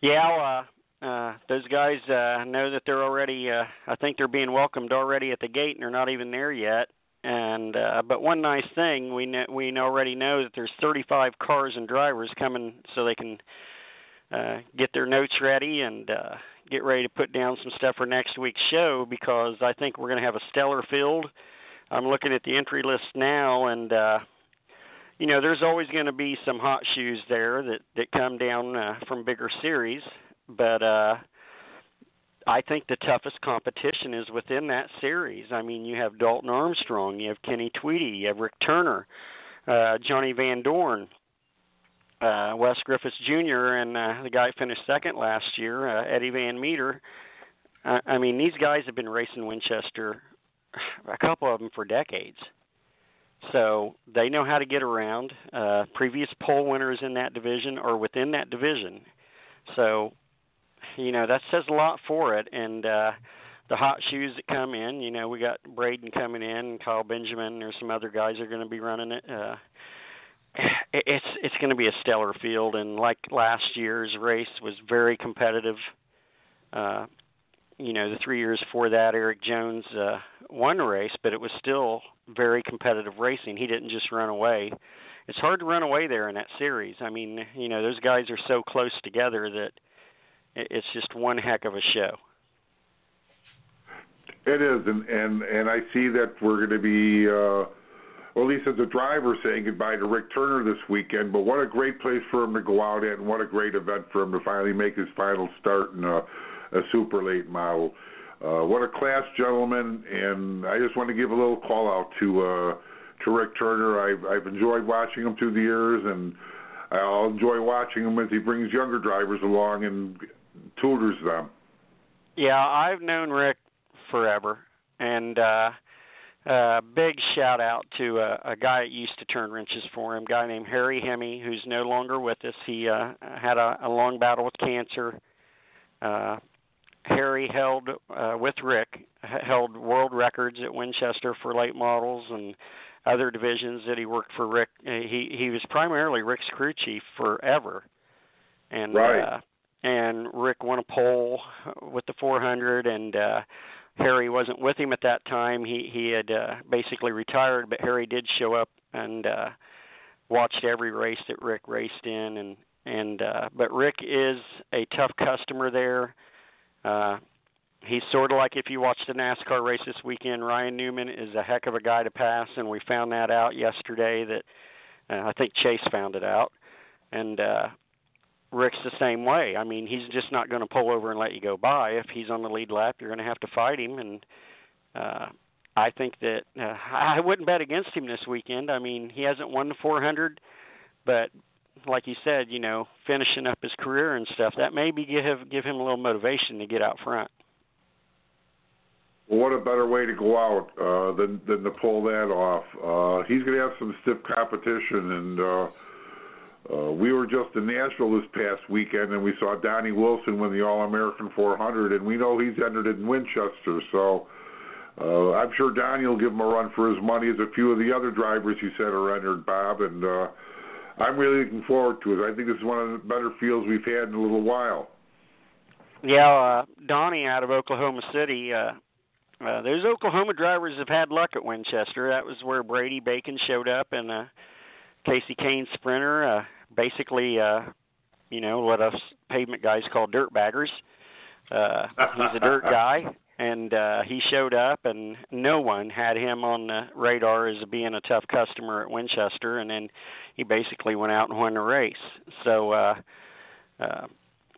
S10: Yeah, uh, uh, those guys uh, know that they're already. Uh, I think they're being welcomed already at the gate, and they're not even there yet. And uh, but one nice thing we know, we already know that there's 35 cars and drivers coming, so they can uh, get their notes ready and uh, get ready to put down some stuff for next week's show because I think we're going to have a stellar field. I'm looking at the entry list now, and uh, you know, there's always going to be some hot shoes there that that come down uh, from bigger series, but uh, I think the toughest competition is within that series. I mean, you have Dalton Armstrong, you have Kenny Tweedy, you have Rick Turner, uh, Johnny Van Dorn, uh, Wes Griffiths Jr., and uh, the guy finished second last year, uh, Eddie Van Meter. Uh, I mean, these guys have been racing Winchester, a couple of them for decades. So they know how to get around. Uh, previous pole winners in that division are within that division. So, you know, that says a lot for it. And uh, the hot shoes that come in, you know, we got Braden coming in, and Kyle Benjamin. There's some other guys are going to be running it. Uh, it's it's going to be a stellar field, and like last year's race was very competitive. Uh, you know, the three years before that, Erik Jones uh, won a race, but it was still very competitive racing. He didn't just run away. It's hard to run away there in that series. I mean, you know, those guys are so close together that it- it's just one heck of a show.
S5: It is, and and and I see that we're going to be uh, or at least as a driver, saying goodbye to Rick Turner this weekend. But what a great place for him to go out at, and what a great event for him to finally make his final start in a, a super late model. Uh, what a class gentleman, and I just want to give a little call out to uh, to Rick Turner. I've I've enjoyed watching him through the years, and I'll enjoy watching him as he brings younger drivers along and tutors them.
S10: Yeah, I've known Rick forever, and uh, uh, big shout out to a, a guy that used to turn wrenches for him, a guy named Harry Hemme, who's no longer with us. He uh, had a, a long battle with cancer. Uh, Harry held uh, with Rick held world records at Winchester for late models and other divisions that he worked for Rick. Uh, he he was primarily Rick's crew chief forever, and
S5: right.
S10: uh, and Rick won a pole with the 400, and uh, Harry wasn't with him at that time. He he had uh, basically retired, but Harry did show up and uh, watched every race that Rick raced in, and and uh, but Rick is a tough customer there. Uh, he's sort of like if you watched a NASCAR race this weekend. Ryan Newman is a heck of a guy to pass, and we found that out yesterday. That uh, I think Chase found it out, and uh, Rick's the same way. I mean, he's just not going to pull over and let you go by. If he's on the lead lap, you're going to have to fight him, and uh, I think that uh, I wouldn't bet against him this weekend. I mean, he hasn't won the 400, but like you said, you know, finishing up his career and stuff, that maybe give give him a little motivation to get out front.
S5: Well, what a better way to go out uh, than than to pull that off. Uh, he's going to have some stiff competition, and uh, uh, we were just in Nashville this past weekend, and we saw Donnie Wilson win the All American 400, and we know he's entered in Winchester, so. Uh, I'm sure Donnie will give him a run for his money, as a few of the other drivers you said are entered, Bob. And uh, I'm really looking forward to it. I think this is one of the better fields we've had in a little while.
S10: Yeah, uh, Donnie out of Oklahoma City. Uh, uh, those Oklahoma drivers have had luck at Winchester. That was where Brady Bacon showed up, and uh, Kasey Kahne Sprinter. Uh, basically, uh, you know what us pavement guys call dirt baggers. Uh, he's a dirt guy, and uh, he showed up, and no one had him on the radar as being a tough customer at Winchester, and then he basically went out and won the race. So uh, uh,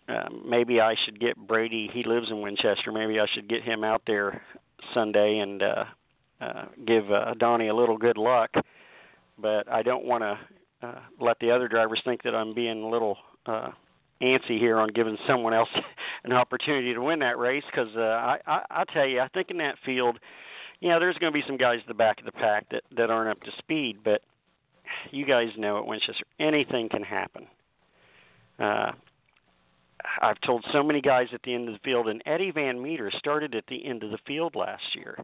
S10: uh, maybe I should get Brady. He lives in Winchester. Maybe I should get him out there Sunday and uh, uh, give uh, Donnie a little good luck. But I don't want to uh, let the other drivers think that I'm being a little uh, antsy here on giving someone else an opportunity to win that race because uh, I, I I tell you I think in that field, you know, there's going to be some guys at the back of the pack that that aren't up to speed, but you guys know at Winchester anything can happen. Uh, I've told so many guys at the end of the field, and Eddie Van Meter started at the end of the field last year.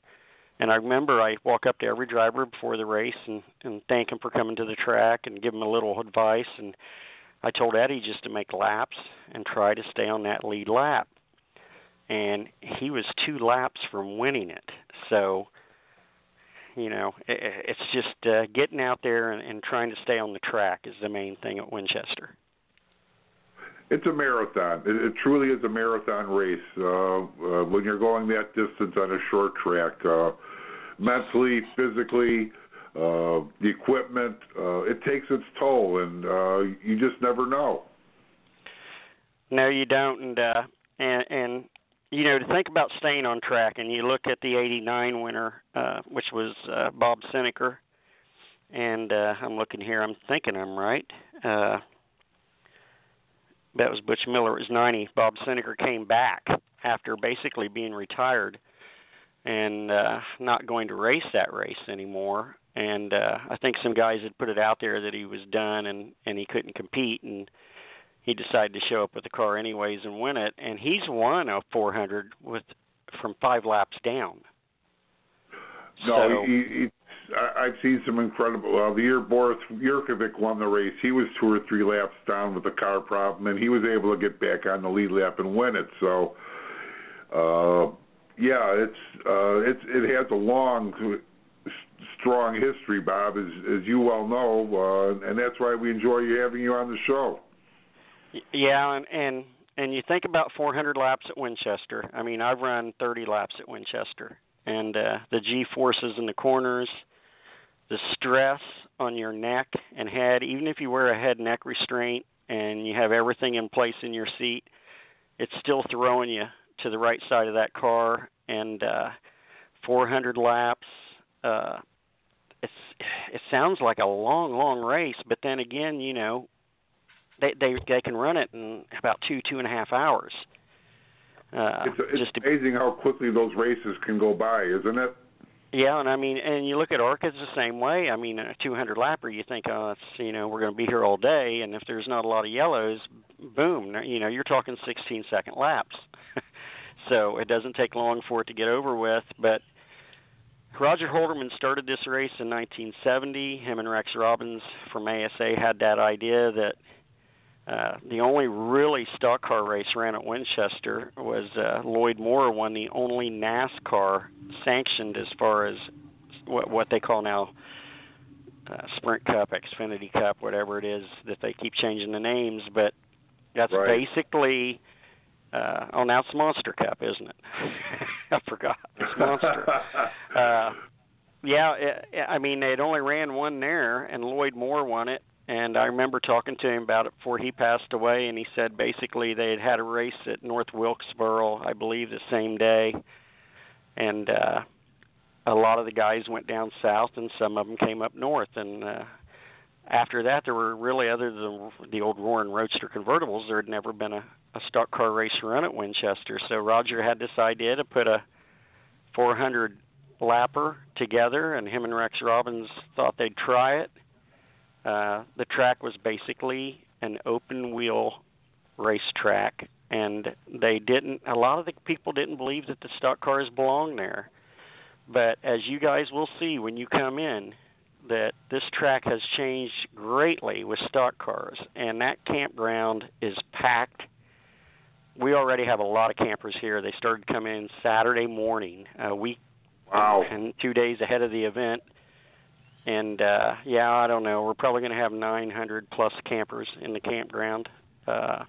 S10: And I remember I walk up to every driver before the race and and thank him for coming to the track and give him a little advice and I told Eddie just to make laps and try to stay on that lead lap. And he was two laps from winning it. So, you know, it's just uh, getting out there and, and trying to stay on the track is the main thing at Winchester.
S5: It's a marathon. It, it truly is a marathon race. Uh, uh, when you're going that distance on a short track, uh, mentally, physically, uh, the equipment, uh, it takes its toll, and uh, you just never know.
S10: No, you don't, and uh, and and you know to think about staying on track, and you look at the '89 winner, uh, which was uh, Bob Senneker, and uh, I'm looking here, I'm thinking I'm right. Uh, that was Butch Miller. It was 90. Bob Senneker came back after basically being retired and uh, not going to race that race anymore and uh, I think some guys had put it out there that he was done and and he couldn't compete, and he decided to show up with the car anyways and win it. And he's won a 400 with from five laps down.
S5: No,
S10: so,
S5: he, he, I've seen some incredible. Well, the year Boris Jurkovic won the race, he was two or three laps down with a car problem, and he was able to get back on the lead lap and win it. So, uh, yeah, it's uh, it's it has a long strong history, Bob, as as you well know, uh, and that's why we enjoy having you on the show.
S10: Yeah, and and and you think about 400 laps at Winchester. I mean, I've run 30 laps at Winchester, and uh, the G forces in the corners, the stress on your neck and head, even if you wear a head neck restraint and you have everything in place in your seat, it's still throwing you to the right side of that car. And uh, 400 laps. Uh, it's it sounds like a long, long race, but then again, you know, they they they can run it in about two two and a half hours. Uh,
S5: it's it's
S10: just to,
S5: amazing how quickly those races can go by, isn't it?
S10: yeah, and I mean, and you look at ARCA it's the same way. I mean, a 200 lapper, you think, oh, it's you know, we're going to be here all day, and if there's not a lot of yellows, boom, you know, you're talking 16 second laps. so it doesn't take long for it to get over with. But Roger Holdeman started this race in 1970. Him and Rex Robbins from ASA had that idea that uh, the only really stock car race ran at Winchester was uh, Lloyd Moore won the only NASCAR sanctioned as far as what what they call now uh, Sprint Cup, Xfinity Cup, whatever it is that they keep changing the names, but that's
S5: Right.
S10: basically uh oh now it's Monster Cup, isn't it? I forgot. It's Monster. uh yeah, it, I mean they'd only ran one there and Lloyd Moore won it and I remember talking to him about it before he passed away and he said basically they had had a race at North Wilkesboro, I believe the same day. And uh a lot of the guys went down south and some of them came up north and uh after that there were really other than the old Warren Roadster convertibles there had never been a, a stock car race run at Winchester. So Roger had this idea to put a 400 lapper together and him and Rex Robbins thought they'd try it. Uh the track was basically an open wheel racetrack and they didn't a lot of the people didn't believe that the stock cars belonged there. But as you guys will see when you come in that this track has changed greatly with stock cars and that campground is packed. We already have a lot of campers here. They started coming in saturday morning a week
S5: Wow.
S10: and two days ahead of the event. And uh yeah i don't know. We're probably going to have 900 plus campers in the campground. Uh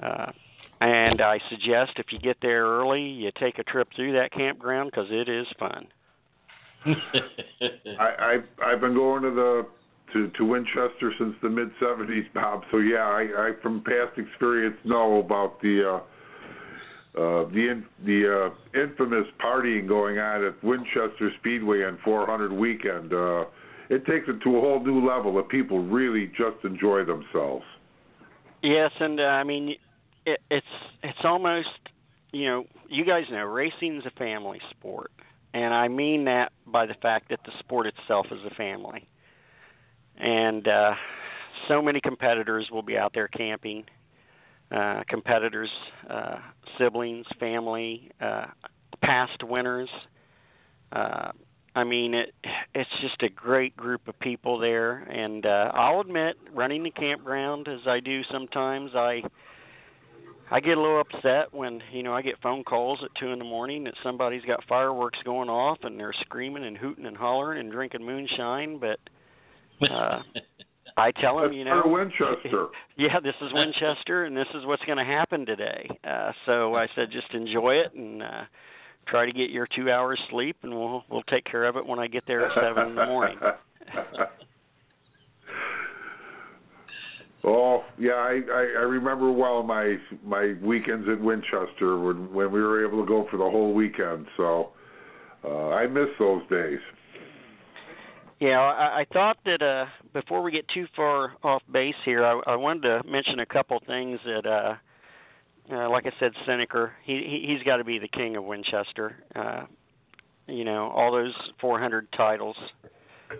S10: uh and i suggest if you get there early you take a trip through that campground because it is fun
S5: I, I've I've been going to the to to Winchester since the mid '70s, Bob. So yeah, I, I from past experience know about the uh, uh, the in, the uh, infamous partying going on at Winchester Speedway on 400 weekend. Uh, it takes it to a whole new level. That people really just enjoy themselves.
S10: Yes, and uh, I mean, it, it's it's almost you know you guys know racing's a family sport, and I mean that by the fact that the sport itself is a family, and uh, so many competitors will be out there camping. Uh, competitors, uh, siblings, family, uh, past winners. Uh, I mean, it it's just a great group of people there, and uh, I'll admit, running the campground as I do sometimes, I I get a little upset when you know I get phone calls at two in the morning that somebody's got fireworks going off and they're screaming and hooting and hollering and drinking moonshine, but uh, I tell them,
S5: That's
S10: you know,
S5: Winchester.
S10: yeah, this is Winchester, and this is what's going to happen today. Uh, so I said, just enjoy it and uh, try to get your two hours sleep, and we'll we'll take care of it when I get there at seven in the morning.
S5: Oh yeah, I, I I remember well my my weekends at Winchester when when we were able to go for the whole weekend. So uh, I miss those days.
S10: Yeah, I, I thought that uh, before we get too far off base here, I, I wanted to mention a couple things that, uh, uh, like I said, Senneker, he, he he's got to be the king of Winchester. Uh, you know, all those 400 titles,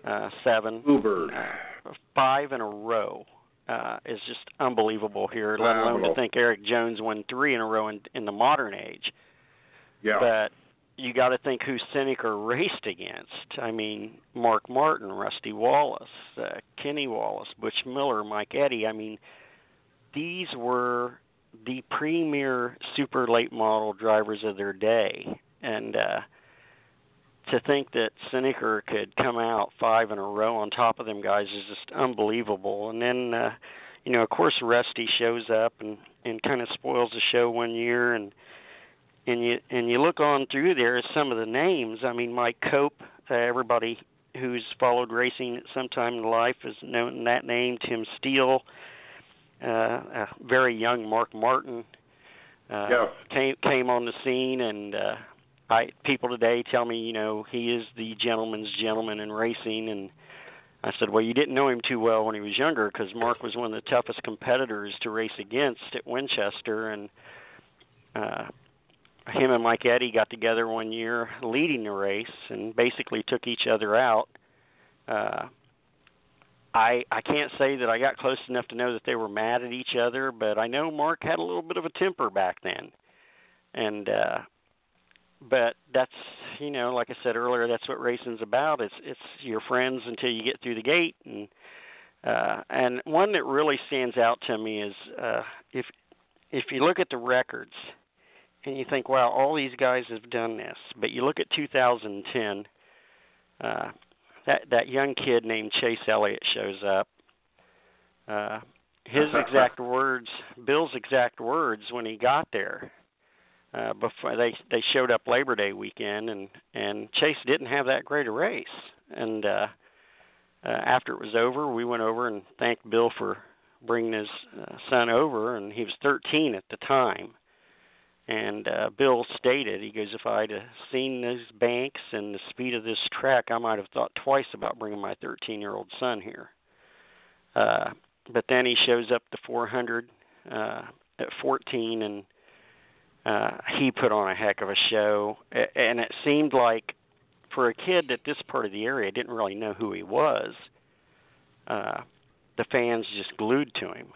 S10: uh, seven,
S5: Bluebird.
S10: uh, five in a row. Uh, is just unbelievable here. Let alone to think Erik Jones won three in a row in, in the modern age
S5: Yeah.
S10: but you got to think who Senneker raced against. I mean, Mark Martin, Rusty Wallace, uh, Kenny Wallace, Butch Miller, Mike Eddy. I mean, these were the premier super late model drivers of their day, and uh, to think that Senneker could come out five in a row on top of them guys is just unbelievable. And then, uh, you know, of course, Rusty shows up and and kind of spoils the show one year and and you and you look on through there as some of the names. I mean, Mike Cope. Uh, everybody who's followed racing at some time in life has known that name. Tim Steele, uh, a very young Mark Martin uh,
S5: Yes.
S10: came came on the scene, and uh, I people today tell me, you know, he is the gentleman's gentleman in racing, and I said, well, you didn't know him too well when he was younger, because Mark was one of the toughest competitors to race against at Winchester, and uh, him and Mike Eddy got together one year leading the race, and basically took each other out. Uh, I I can't say that I got close enough to know that they were mad at each other, but I know Mark had a little bit of a temper back then, and uh, but that's you know like I said earlier, that's what racing's about. It's it's your friends until you get through the gate, and uh, and one that really stands out to me is uh, if if you look at the records and you think, wow, all these guys have done this, but you look at 2010. Uh, that that young kid named Chase Elliott shows up. Uh, his exact words, Bill's exact words when he got there. Uh, before they they showed up Labor Day weekend, and and Chase didn't have that great a race. And uh, uh, after it was over, we went over and thanked Bill for bringing his uh, son over, and he was 13 at the time. And uh, Bill stated, he goes, if I'd have seen those banks and the speed of this track, I might have thought twice about bringing my 13 year old son here. Uh, but then he shows up the 400 uh, at 14, and uh, he put on a heck of a show. And it seemed like for a kid that this part of the area didn't really know who he was, uh, the fans just glued to him.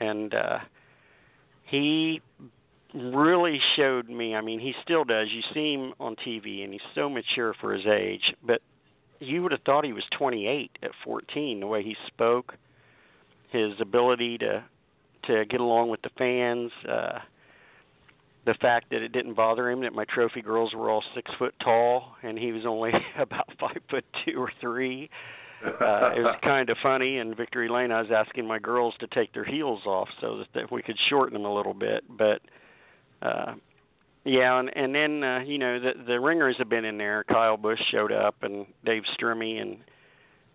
S10: And uh, he really showed me. I mean, he still does. You see him on TV, and he's so mature for his age. But you would have thought he was 28 at 14. The way he spoke, his ability to to get along with the fans, uh, the fact that it didn't bother him that my trophy girls were all six foot tall, and he was only about five foot two or three. Uh, it was kind of funny. In Victory Lane, I was asking my girls to take their heels off so that, we could shorten them a little bit, but uh yeah and and then uh you know the the ringers have been in there kyle Busch showed up and dave Stremme and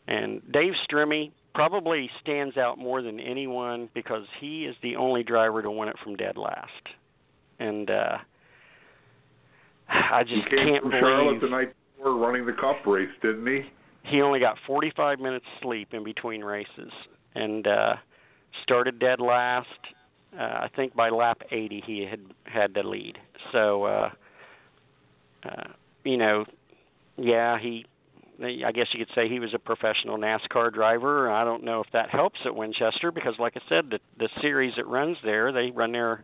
S10: and dave Stremme probably stands out more than anyone because he is the only driver to win it from dead last and uh i
S5: He
S10: just
S5: came
S10: can't
S5: from Charlotte the night before running the Cup race, didn't he?
S10: he only got 45 minutes sleep in between races and uh started dead last uh, I think by lap 80 he had had the lead. So uh uh you know, yeah, he I guess you could say he was a professional NASCAR driver. I don't know if that helps at Winchester because like I said the the series that runs there, they run there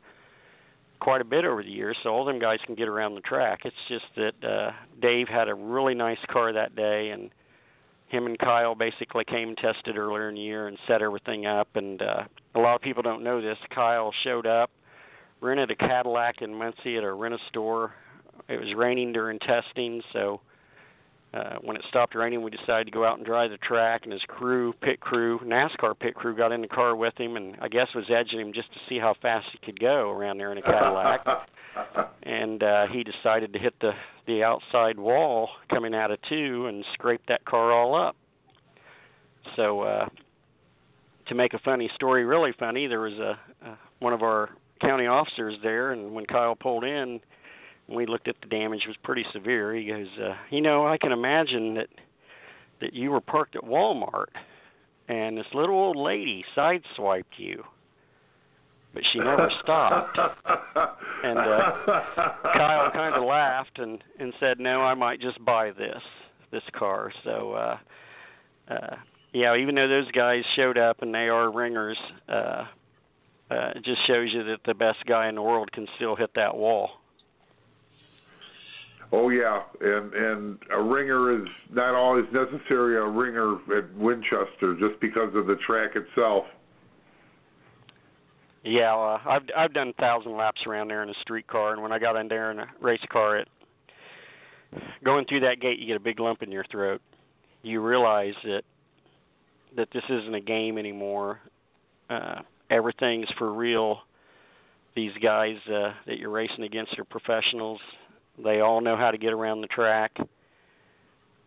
S10: quite a bit over the years, so all them guys can get around the track. It's just that uh Dave had a really nice car that day and him and Kyle basically came and tested earlier in the year and set everything up. And uh, a lot of people don't know this. Kyle showed up, rented a Cadillac in Muncie at a rent a store. It was raining during testing, so uh, when it stopped raining, we decided to go out and drive the track. And his crew, pit crew, NASCAR pit crew, got in the car with him, and I guess was edging him just to see how fast he could go around there in a Cadillac. and uh, he decided to hit the the outside wall coming out of two and scrape that car all up. So uh, to make a funny story really funny, there was a, a one of our county officers there, and when Kyle pulled in, we looked at the damage was pretty severe. He goes, uh, you know, I can imagine that that you were parked at Walmart and this little old lady sideswiped you but she never stopped. And uh, Kyle kind of laughed and and said, "No, I might just buy this this car." So, uh, uh, yeah, even though those guys showed up and they are ringers, uh, uh, it just shows you that the best guy in the world can still hit that wall.
S5: Oh yeah, and and a ringer is not always necessarily a ringer at Winchester just because of the track itself.
S10: Yeah, uh, I've I've done thousand laps around there in a street car, and when I got in there in a race car, it going through that gate, you get a big lump in your throat. You realize that that this isn't a game anymore. Uh, everything's for real. These guys uh, that you're racing against are professionals. They all know how to get around the track.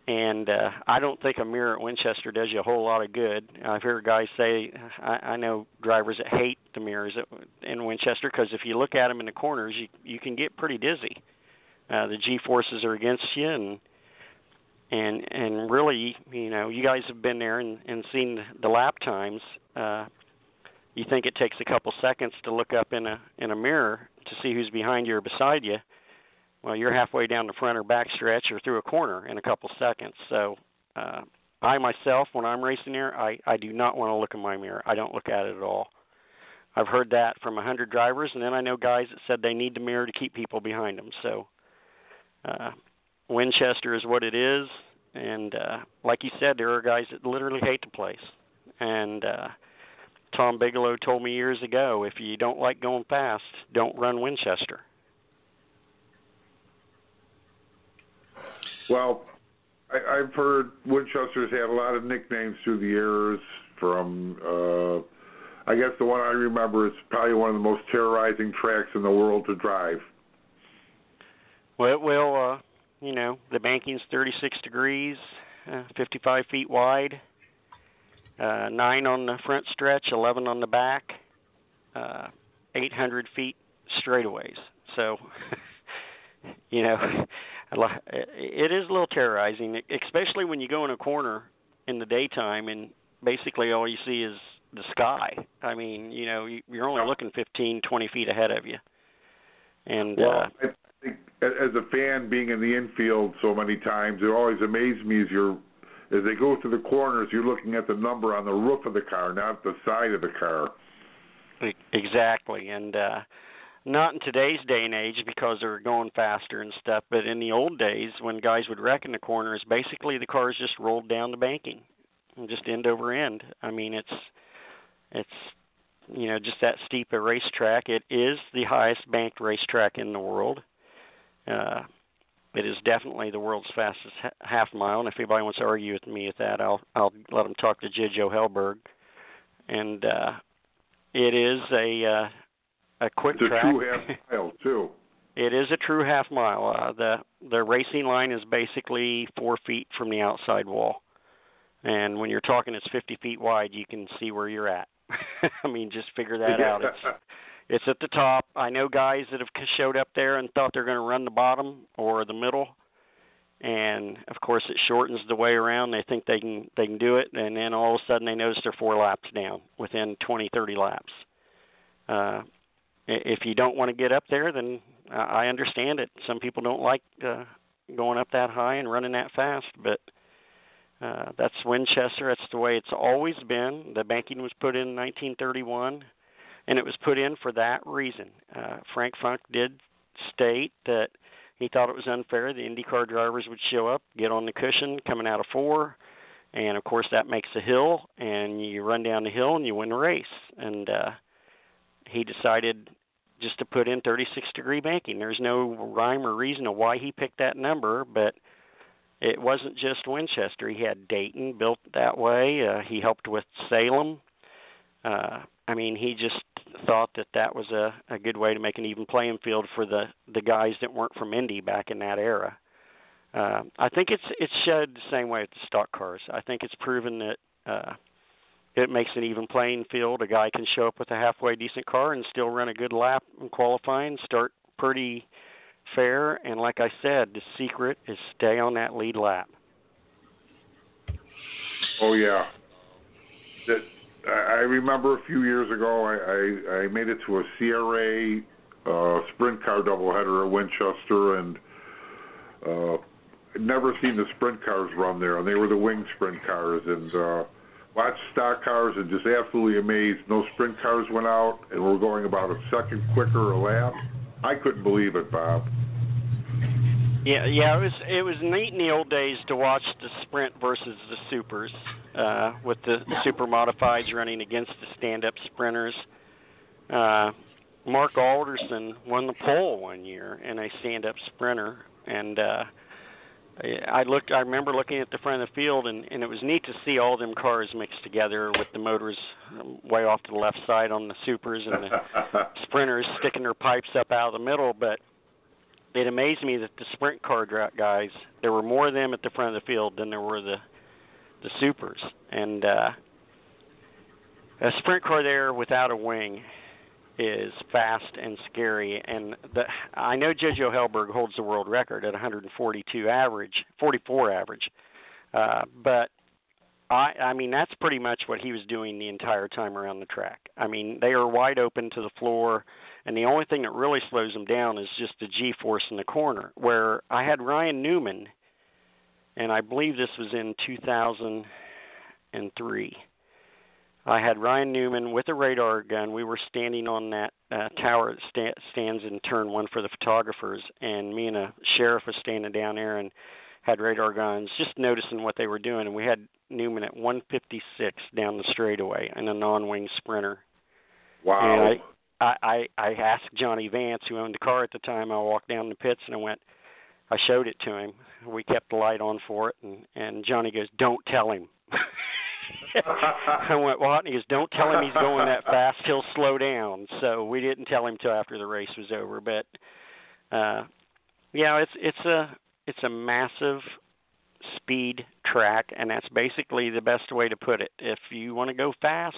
S10: and uh, I don't think a mirror at Winchester does you a whole lot of good. I've heard guys say I, I know drivers that hate the mirrors at, in Winchester because if you look at them in the corners, you you can get pretty dizzy. Uh, the G forces are against you, and and and really, you know, you guys have been there and, and seen the lap times. Uh, you think it takes a couple seconds to look up in a in a mirror to see who's behind you or beside you well, you're halfway down the front or back stretch or through a corner in a couple seconds. So, uh, I myself, when I'm racing there, I I do not want to look in my mirror. I don't look at it at all. I've heard that from a hundred drivers, and then I know guys that said they need the mirror to keep people behind them. So, uh, Winchester is what it is, and uh, like you said, there are guys that literally hate the place. And uh, Tom Bigelow told me years ago, if you don't like going fast, don't run Winchester
S5: Well, I, I've heard Winchester's had a lot of nicknames through the years. From uh, I guess the one I remember is probably one of the most terrorizing tracks in the world to drive.
S10: Well, well, uh, you know, the banking's 36 degrees, uh, 55 feet wide, uh, nine on the front stretch, 11 on the back, uh, 800 feet straightaways. So, you know, it is a little terrorizing, especially when you go in a corner in the daytime and basically all you see is the sky. I mean, you know, you're only looking 15, 20 feet ahead of you. And
S5: well,
S10: uh,
S5: I think as a fan, being in the infield so many times, it always amazes me as you're as they go through the corners, you're looking at the number on the roof of the car, not the side of the car.
S10: Exactly, and uh, not in today's day and age because they're going faster and stuff, but in the old days when guys would wreck in the corners, basically the cars just rolled down the banking just end over end. I mean, it's it's you know just that steep a racetrack. It is the highest banked racetrack in the world. Uh, it is definitely the world's fastest half mile, and if anybody wants to argue with me with that, I'll I'll let them talk to J.J. Hellberg. And uh, it is a uh, a quick
S5: it's a
S10: track.
S5: true half mile too.
S10: It is a true half mile. Uh, the the racing line is basically four feet from the outside wall, and when you're talking, it's 50 feet wide. You can see where you're at. I mean, just figure that out. It's it's at the top. I know guys that have showed up there and thought they're going to run the bottom or the middle, and of course it shortens the way around. They think they can they can do it, and then all of a sudden they notice they're four laps down within 20 30 laps. Uh, if you don't want to get up there, then I understand it. Some people don't like uh, going up that high and running that fast, but uh, that's Winchester. That's the way it's always been. The banking was put in 1931, and it was put in for that reason. Uh, Frank Funk did state that he thought it was unfair. The IndyCar drivers would show up, get on the cushion coming out of four, and of course that makes a hill, and you run down the hill and you win the race. And uh, he decided just to put in 36 degree banking. There's no rhyme or reason of why he picked that number, but it wasn't just Winchester. He had Dayton built that way. Uh, he helped with Salem. Uh, I mean, he just thought that that was a, a good way to make an even playing field for the the guys that weren't from Indy back in that era. Uh, I think it's it's shed the same way with the stock cars. I think it's proven that uh, it makes an even playing field. A guy can show up with a halfway decent car and still run a good lap in qualifying, start pretty fair, and like I said, the secret is stay on that lead lap.
S5: Oh yeah. That I remember a few years ago I, I, I made it to a CRA uh sprint car doubleheader at Winchester and uh never seen the sprint cars run there and they were the wing sprint cars and uh watched stock cars and just absolutely amazed. No sprint cars went out, and we're going about a second quicker a lap. I couldn't believe it, Bob.
S10: Yeah, yeah, it was it was neat in the old days to watch the sprint versus the supers, uh, with the super modifieds running against the stand-up sprinters. Uh, Mark Alderson won the pole one year in a stand-up sprinter, and uh, I looked. I remember looking at the front of the field, and, and it was neat to see all them cars mixed together with the motors um, way off to the left side on the supers and the sprinters sticking their pipes up out of the middle. But it amazed me that the sprint car guys there were more of them at the front of the field than there were the the supers and uh a sprint car there without a wing is fast and scary and the I know Jojo Hellberg holds the world record at 142 average 44 average uh but I I mean that's pretty much what he was doing the entire time around the track. I mean they are wide open to the floor and the only thing that really slows them down is just the G force in the corner. Where I had Ryan Newman, and I believe this was in 2003. I had Ryan Newman with a radar gun. We were standing on that uh, tower that sta- stands in turn one for the photographers, and me and a sheriff was standing down there and had radar guns, just noticing what they were doing. And we had Newman at 156 down the straightaway in a non-wing sprinter.
S5: Wow.
S10: And I, I, I I asked Johnny Vance, who owned the car at the time. I walked down the pits and I went. I showed it to him. We kept the light on for it, and and Johnny goes, "Don't tell him." I went? And he goes, "Don't tell him he's going that fast. He'll slow down." So we didn't tell him till after the race was over. But uh, yeah, it's it's a it's a massive speed track, and that's basically the best way to put it. If you want to go fast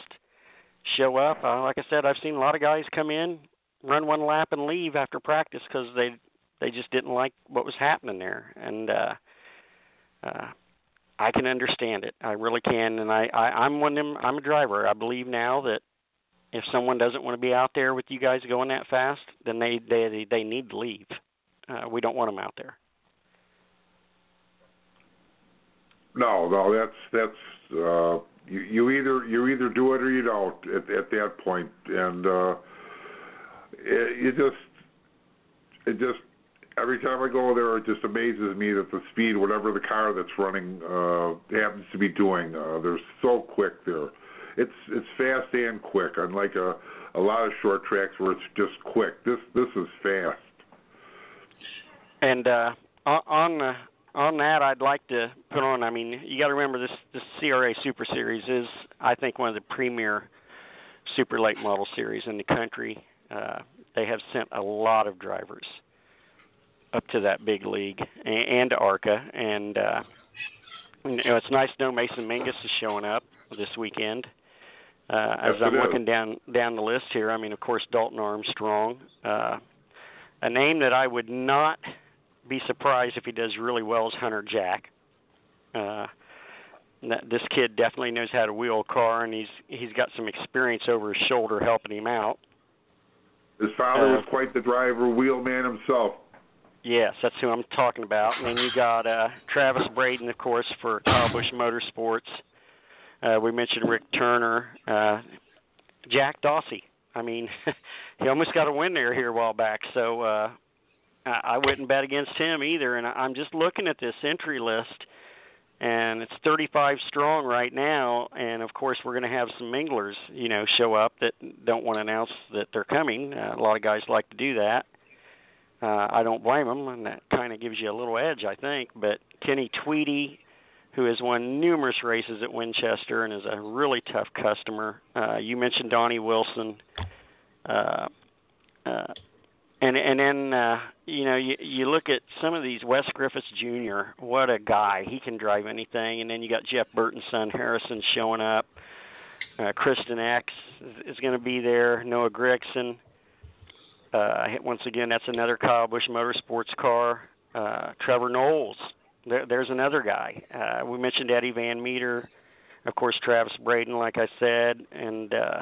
S10: show up. Uh, like I said, I've seen a lot of guys come in, run one lap, and leave after practice because they they just didn't like what was happening there. And uh, uh, I can understand it. I really can. And I, I I'm one of them. I'm a driver. I believe now that if someone doesn't want to be out there with you guys going that fast, then they they they need to leave. Uh, we don't want them out there.
S5: No, no, that's that's uh, you, you either you either do it or you don't at at that point, and uh, it, it just it just every time I go there, it just amazes me that the speed, whatever the car that's running uh, happens to be doing, uh, they're so quick there. It's it's fast and quick, unlike a a lot of short tracks where it's just quick. This this is fast.
S10: And uh, on the on that, I'd like to put on. I mean, you got to remember this this CRA Super Series is, I think, one of the premier super late model series in the country. Uh, they have sent a lot of drivers up to that big league and, and ARCA, and uh, you know, it's nice to know Mason Mingus is showing up this weekend. Uh, as
S5: Yes,
S10: I'm
S5: is.
S10: looking down down the list here, I mean, of course, Dalton Armstrong, uh, a name that I would not be surprised if he does really well is Hunter Jack. Uh, that- this kid definitely knows how to wheel a car, and he's he's got some experience over his shoulder helping him out.
S5: His father
S10: Uh,
S5: was quite the driver, wheelman himself.
S10: Yes, that's who I'm talking about. And then you got uh, Travis Braden, of course, for Kyle Busch Motorsports. Uh, we mentioned Rick Turner, uh, Jack Dawsey. I mean, he almost got a win there here a while back. So uh, I, I wouldn't bet against him either. And I- I'm just looking at this entry list, and it's 35 strong right now. And of course, we're going to have some minglers, you know, show up that don't want to announce that they're coming. Uh, a lot of guys like to do that. Uh, I don't blame them, and that kind of gives you a little edge, I think. But Kenny Tweedy, who has won numerous races at Winchester and is a really tough customer. Uh, you mentioned Donnie Wilson, uh, uh, and and then uh, you know you you look at some of these Wes Griffiths Jr. What a guy! He can drive anything. And then you got Jeff Burton's son Harrison showing up. Uh, Christian Eckes is, is going to be there. Noah Gragson. Uh, once again, that's another Kyle Busch Motorsports car. Uh, Trevor Knowles, there, there's another guy. Uh, we mentioned Eddie Van Meter, of course, Travis Braden, like I said, and uh,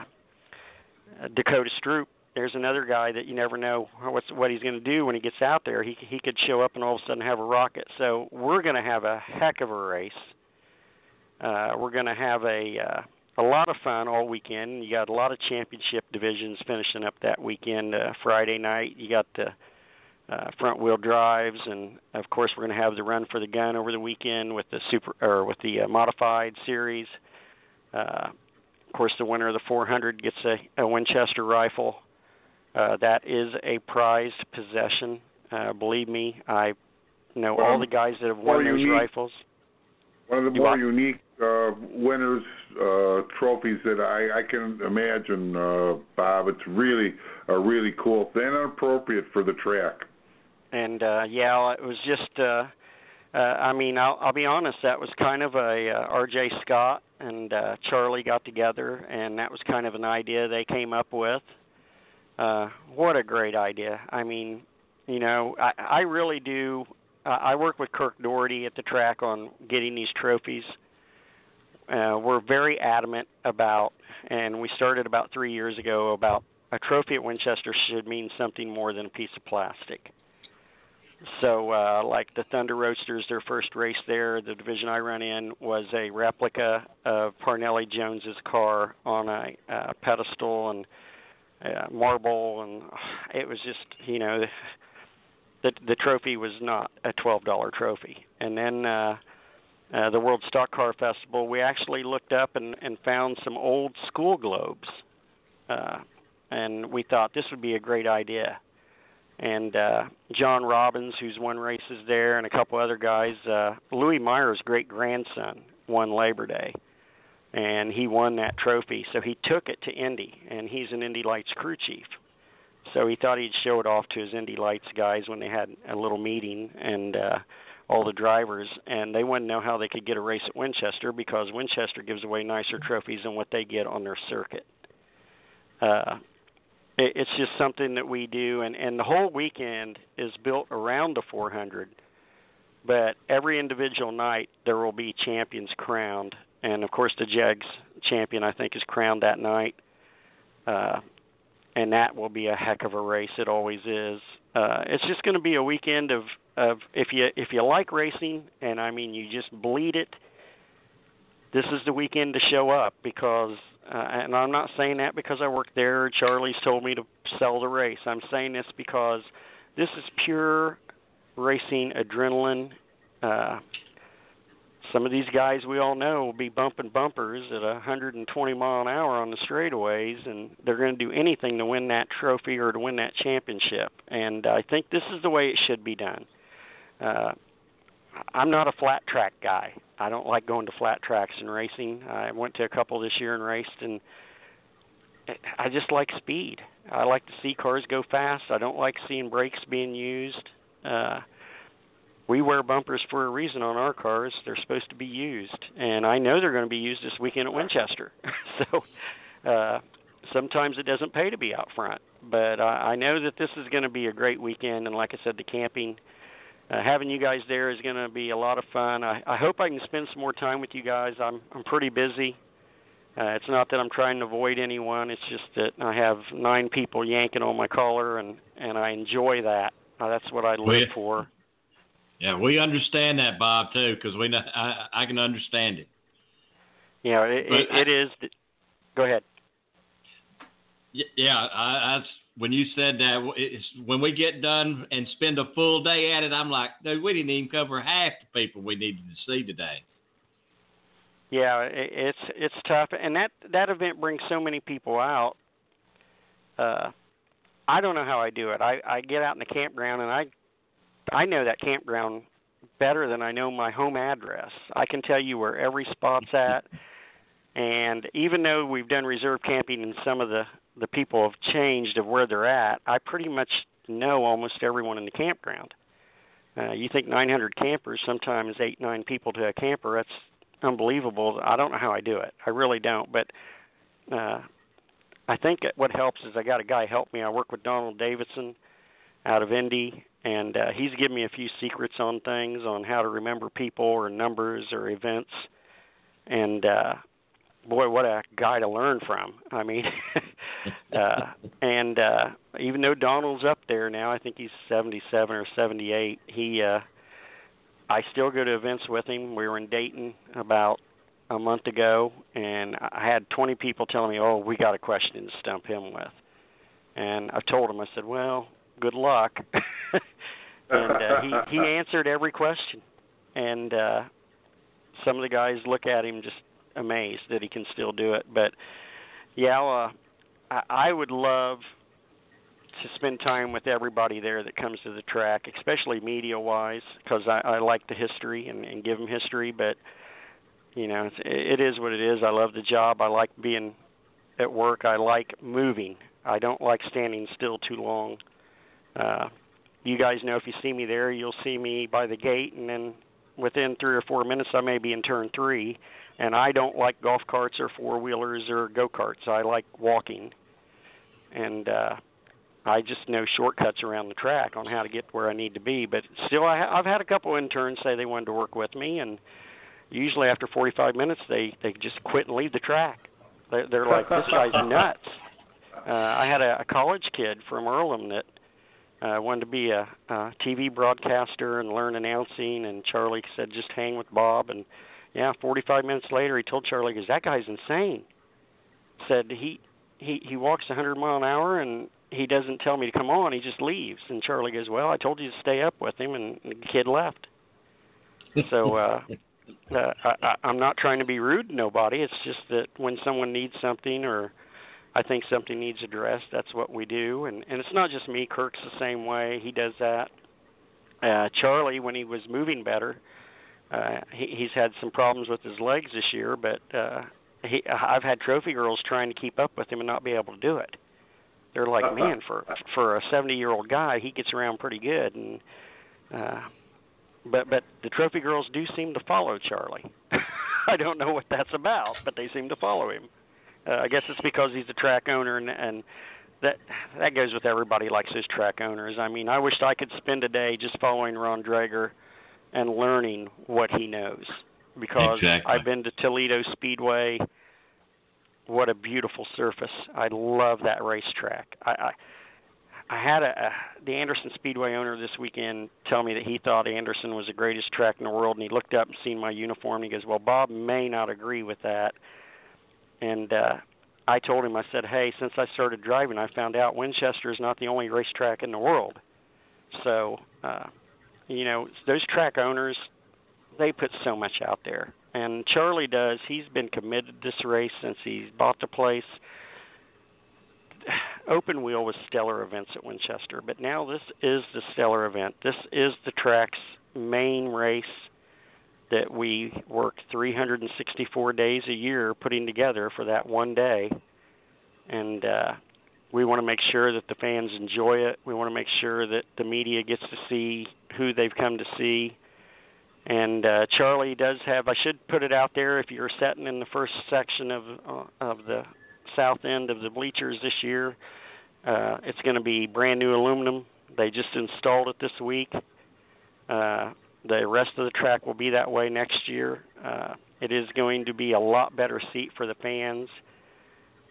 S10: Dakota Stroup. There's another guy that you never know what's what he's going to do when he gets out there. He he could show up and all of a sudden have a rocket. So we're going to have a heck of a race. Uh, we're going to have a uh, a lot of fun all weekend. You got a lot of championship divisions finishing up that weekend. Uh, Friday night, you got the uh, front wheel drives, and of course, we're going to have the run for the gun over the weekend with the super or with the uh, modified series. Uh, of course, the winner of the 400 gets a, a Winchester rifle. Uh, that is a prized possession. Uh, believe me, I know all the guys that have won those
S5: unique.
S10: rifles.
S5: One of the more unique uh, winners uh, trophies that I, I can imagine, uh, Bob. It's really a really cool thing appropriate for the track.
S10: and uh, yeah, it was just. Uh, uh, I mean, I'll, I'll be honest. That was kind of a uh, R.J. Scott and uh, Charlie got together, and that was kind of an idea they came up with. Uh, what a great idea! I mean, you know, I, I really do. Uh, I work with Kirk Doherty at the track on getting these trophies. Uh, we're very adamant about, and we started about three years ago about a trophy at Winchester should mean something more than a piece of plastic. So, uh, like the Thunder Roadsters, their first race there, the division I run in, was a replica of Parnelli Jones's car on a uh, pedestal and uh, marble, and it was just, you know, the the trophy was not a twelve dollar trophy. And then uh, uh, the World Stock Car Festival, we actually looked up and, and found some old school globes, uh, and we thought this would be a great idea and uh, John Robbins, who's won races there, and a couple other guys. Uh, Louis Meyer's great grandson won Labor Day, and he won that trophy. So he took it to Indy, and he's an Indy Lights crew chief. So he thought he'd show it off to his Indy Lights guys when they had a little meeting, and uh, all the drivers, and they to know how they could get a race at Winchester because Winchester gives away nicer trophies than what they get on their circuit. Uh, it, it's just something that we do, and and the whole weekend is built around the 400. But every individual night there will be champions crowned, and of course the Jegs champion I think is crowned that night. Uh, and that will be a heck of a race. It always is. Uh, it's just going to be a weekend of of if you if you like racing, and I mean you just bleed it. This is the weekend to show up because uh, and I'm not saying that because I work there. Charlie's told me to sell the race. I'm saying this because this is pure racing adrenaline. Uh, some of these guys we all know will be bumping bumpers at 120 mile an hour on the straightaways, and they're going to do anything to win that trophy or to win that championship. And I think this is the way it should be done. Uh, I'm not a flat track guy. I don't like going to flat tracks and racing. I went to a couple this year and raced, and I just like speed. I like to see cars go fast. I don't like seeing brakes being used. Uh, we wear bumpers for a reason on our cars. They're supposed to be used, and I know they're going to be used this weekend at Winchester. so uh, sometimes it doesn't pay to be out front, but I, I know that this is going to be a great weekend. And like I said, the camping uh, having you guys there is going to be a lot of fun. I, I hope I can spend some more time with you guys. I'm I'm pretty busy. Uh, it's not that I'm trying to avoid anyone. It's just that I have nine people yanking on my collar, and and I enjoy that. Uh, that's what I live we, for.
S4: Yeah, we understand that, Bob, too, because we know, I I can understand it.
S10: Yeah, it, it, I, it is. Go ahead.
S4: Yeah, I, I when you said that, it's, when we get done and spend a full day at it, I'm like, dude, we didn't even cover half the people we needed to see today.
S10: Yeah, it's it's tough, and that that event brings so many people out. Uh, I don't know how I do it. I I get out in the campground and I I know that campground better than I know my home address. I can tell you where every spot's at. And even though we've done reserve camping in some of the the people have changed of where they're at, I pretty much know almost everyone in the campground. Uh, you think 900 campers, sometimes eight, nine people to a camper, that's unbelievable. I don't know how I do it. I really don't. But uh, I think what helps is I got a guy help me. I work with Donald Davidson out of Indy, and uh, he's given me a few secrets on things on how to remember people or numbers or events. And uh, boy, what a guy to learn from. I mean, uh, and uh, even though Donald's up there now, I think he's 77 or 78. He, uh, I still go to events with him. We were in Dayton about a month ago, and I had 20 people telling me, "Oh, we got a question to stump him with." And I told him, I said, "Well, good luck." and uh, he he answered every question, and uh, some of the guys look at him just amazed that he can still do it. But yeah, uh, I, I would love to spend time with everybody there that comes to the track, especially media wise, because I, I like the history and, and give them history. But you know, it's, it is what it is. I love the job. I like being at work. I like moving. I don't like standing still too long. Uh, you guys know if you see me there, you'll see me by the gate, and then within three or four minutes, I may be in turn three. And I don't like golf carts or four wheelers or go karts. I like walking, and uh, I just know shortcuts around the track on how to get where I need to be. But still, I, I've had a couple interns say they wanted to work with me, and usually after 45 minutes, they they just quit and leave the track. They're, they're like, this guy's nuts. Uh, I had a, a college kid from Earlham that uh, wanted to be a, a TV broadcaster and learn announcing, and Charlie said just hang with Bob. And yeah, 45 minutes later, he told Charlie, "Because that guy's insane." Said he he he walks 100 mile an hour and he doesn't tell me to come on. He just leaves. And Charlie goes, "Well, I told you to stay up with him," and the kid left. So uh, uh, I, I'm not trying to be rude to nobody. It's just that when someone needs something or I think something needs addressed, that's what we do. And and it's not just me. Kirk's the same way. He does that. Uh, Charlie, when he was moving better, uh, he, he's had some problems with his legs this year, but uh, he, I've had trophy girls trying to keep up with him and not be able to do it. They're like, man, for for a 70 year old guy, he gets around pretty good, and uh, but but the trophy girls do seem to follow Charlie. I don't know what that's about, but they seem to follow him. Uh, I guess it's because he's a track owner, and, and that that goes with everybody likes those track owners. I mean, I wished I could spend a day just following Ron Drager and learning what he knows because
S4: Exactly.
S10: I've been to Toledo Speedway. What a beautiful surface! I love that racetrack. I, I I had a, a the Anderson Speedway owner this weekend tell me that he thought Anderson was the greatest track in the world, and he looked up and seen my uniform. And he goes, "Well, Bob may not agree with that." And uh, I told him, I said, "Hey, since I started driving, I found out Winchester is not the only racetrack in the world. So, uh, you know, those track owners, they put so much out there, and Charlie does. He's been committed to this race since he's bought the place." open wheel was stellar events at Winchester, but now this is the stellar event. This is the track's main race that we work 364 days a year putting together for that one day. And uh we want to make sure that the fans enjoy it. We want to make sure that the media gets to see who they've come to see. And uh Charlie does have I should put it out there if you're sitting in the first section of uh, of the south end of the bleachers this year. Uh, it's going to be brand new aluminum. They just installed it this week. Uh, the rest of the track will be that way next year. Uh, it is going to be a lot better seat for the fans.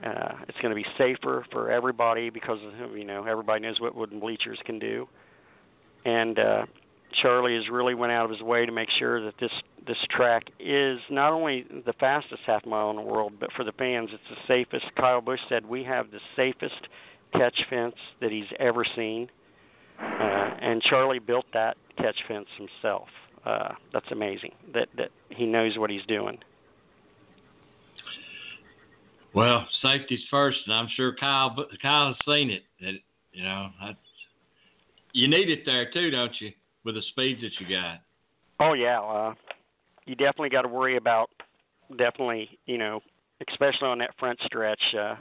S10: Uh, it's going to be safer for everybody because you know everybody knows what wooden bleachers can do. And uh, Charlie has really went out of his way to make sure that this this track is not only the fastest half mile in the world, but for the fans, it's the safest. Kyle Busch said we have the safest catch fence that he's ever seen, uh, and Charlie built that catch fence himself. Uh, that's amazing that that he knows what he's doing.
S4: Well, safety's first, and I'm sure Kyle Kyle's seen it. That you know, I, you need it there too, don't you? With the speeds that you got.
S10: Oh yeah, uh, you definitely got to worry about definitely you know especially on that front stretch. Uh,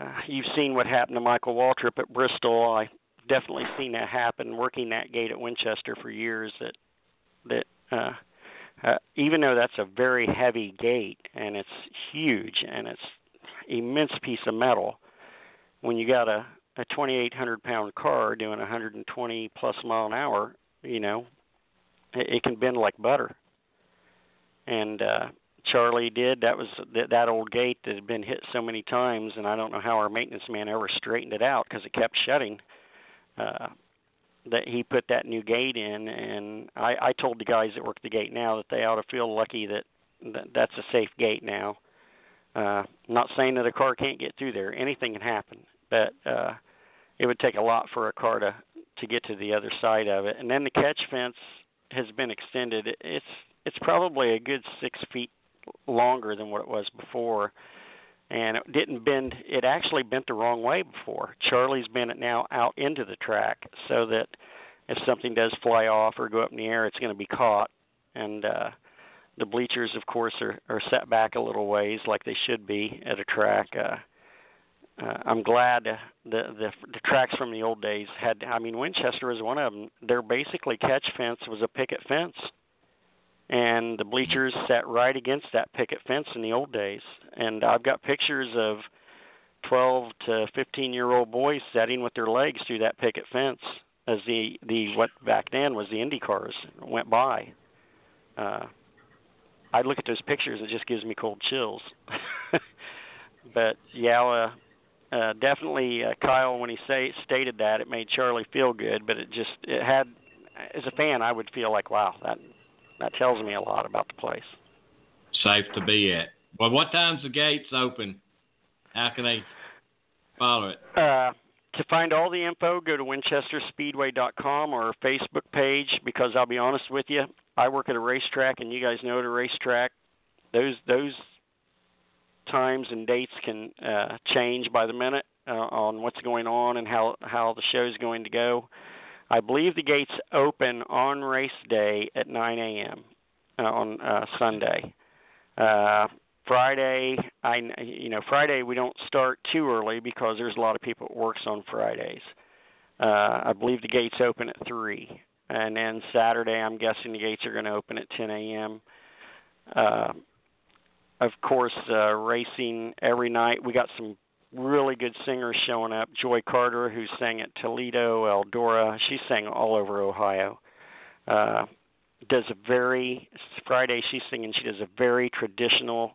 S10: uh, you've seen what happened to Michael Waltrip at Bristol. I definitely seen that happen working that gate at Winchester for years. That that uh, uh, even though that's a very heavy gate and it's huge and it's immense piece of metal, when you got a a 2,800 pound car doing 120 plus mile an hour, you know, it, it can bend like butter. And uh, Charlie did. That was that, that old gate that had been hit so many times, and I don't know how our maintenance man ever straightened it out because it kept shutting. That he put that new gate in, and I, I told the guys that work the gate now that they ought to feel lucky that, that that's a safe gate now. Uh, not saying that a car can't get through there. Anything can happen, but uh, it would take a lot for a car to to get to the other side of it. And then the catch fence has been extended. It's it's probably a good six feet longer than what it was before, and it didn't bend. It actually bent the wrong way before. Charlie's bent it now out into the track so that if something does fly off or go up in the air, it's going to be caught. And uh, the bleachers, of course, are, are set back a little ways like they should be at a track. Uh, uh, I'm glad the, the the tracks from the old days had. I mean, Winchester is one of them. Their basically catch fence was a picket fence, and the bleachers sat right against that picket fence in the old days. And I've got pictures of 12 to 15 year old boys sitting with their legs through that picket fence as the the what back then was the Indy cars went by. Uh, I look at those pictures, it just gives me cold chills. but yeah, uh, uh, definitely uh, Kyle when he say stated that it made Charlie feel good, but it just it had as a fan I would feel like wow that that tells me a lot about the place.
S4: Safe to be at. Well, what time's the gates open? How can they follow it?
S10: Uh, to find all the info, go to winchesterspeedway.com or our Facebook page. Because I'll be honest with you, I work at a racetrack, and you guys know at a racetrack, those those times and dates can uh, change by the minute uh, on what's going on and how how the show's going to go. I believe the gates open on race day at 9 a.m. Uh, on uh, Sunday. Uh, Friday, I you know Friday we don't start too early because there's a lot of people that works on Fridays. Uh, I believe the gates open at three, and then Saturday I'm guessing the gates are going to open at 10 a.m. Uh, of course, uh, racing every night. We got some really good singers showing up. Joy Carter, who sang at Toledo, Eldora, she sang all over Ohio. Uh, does a very Friday she's singing. She does a very traditional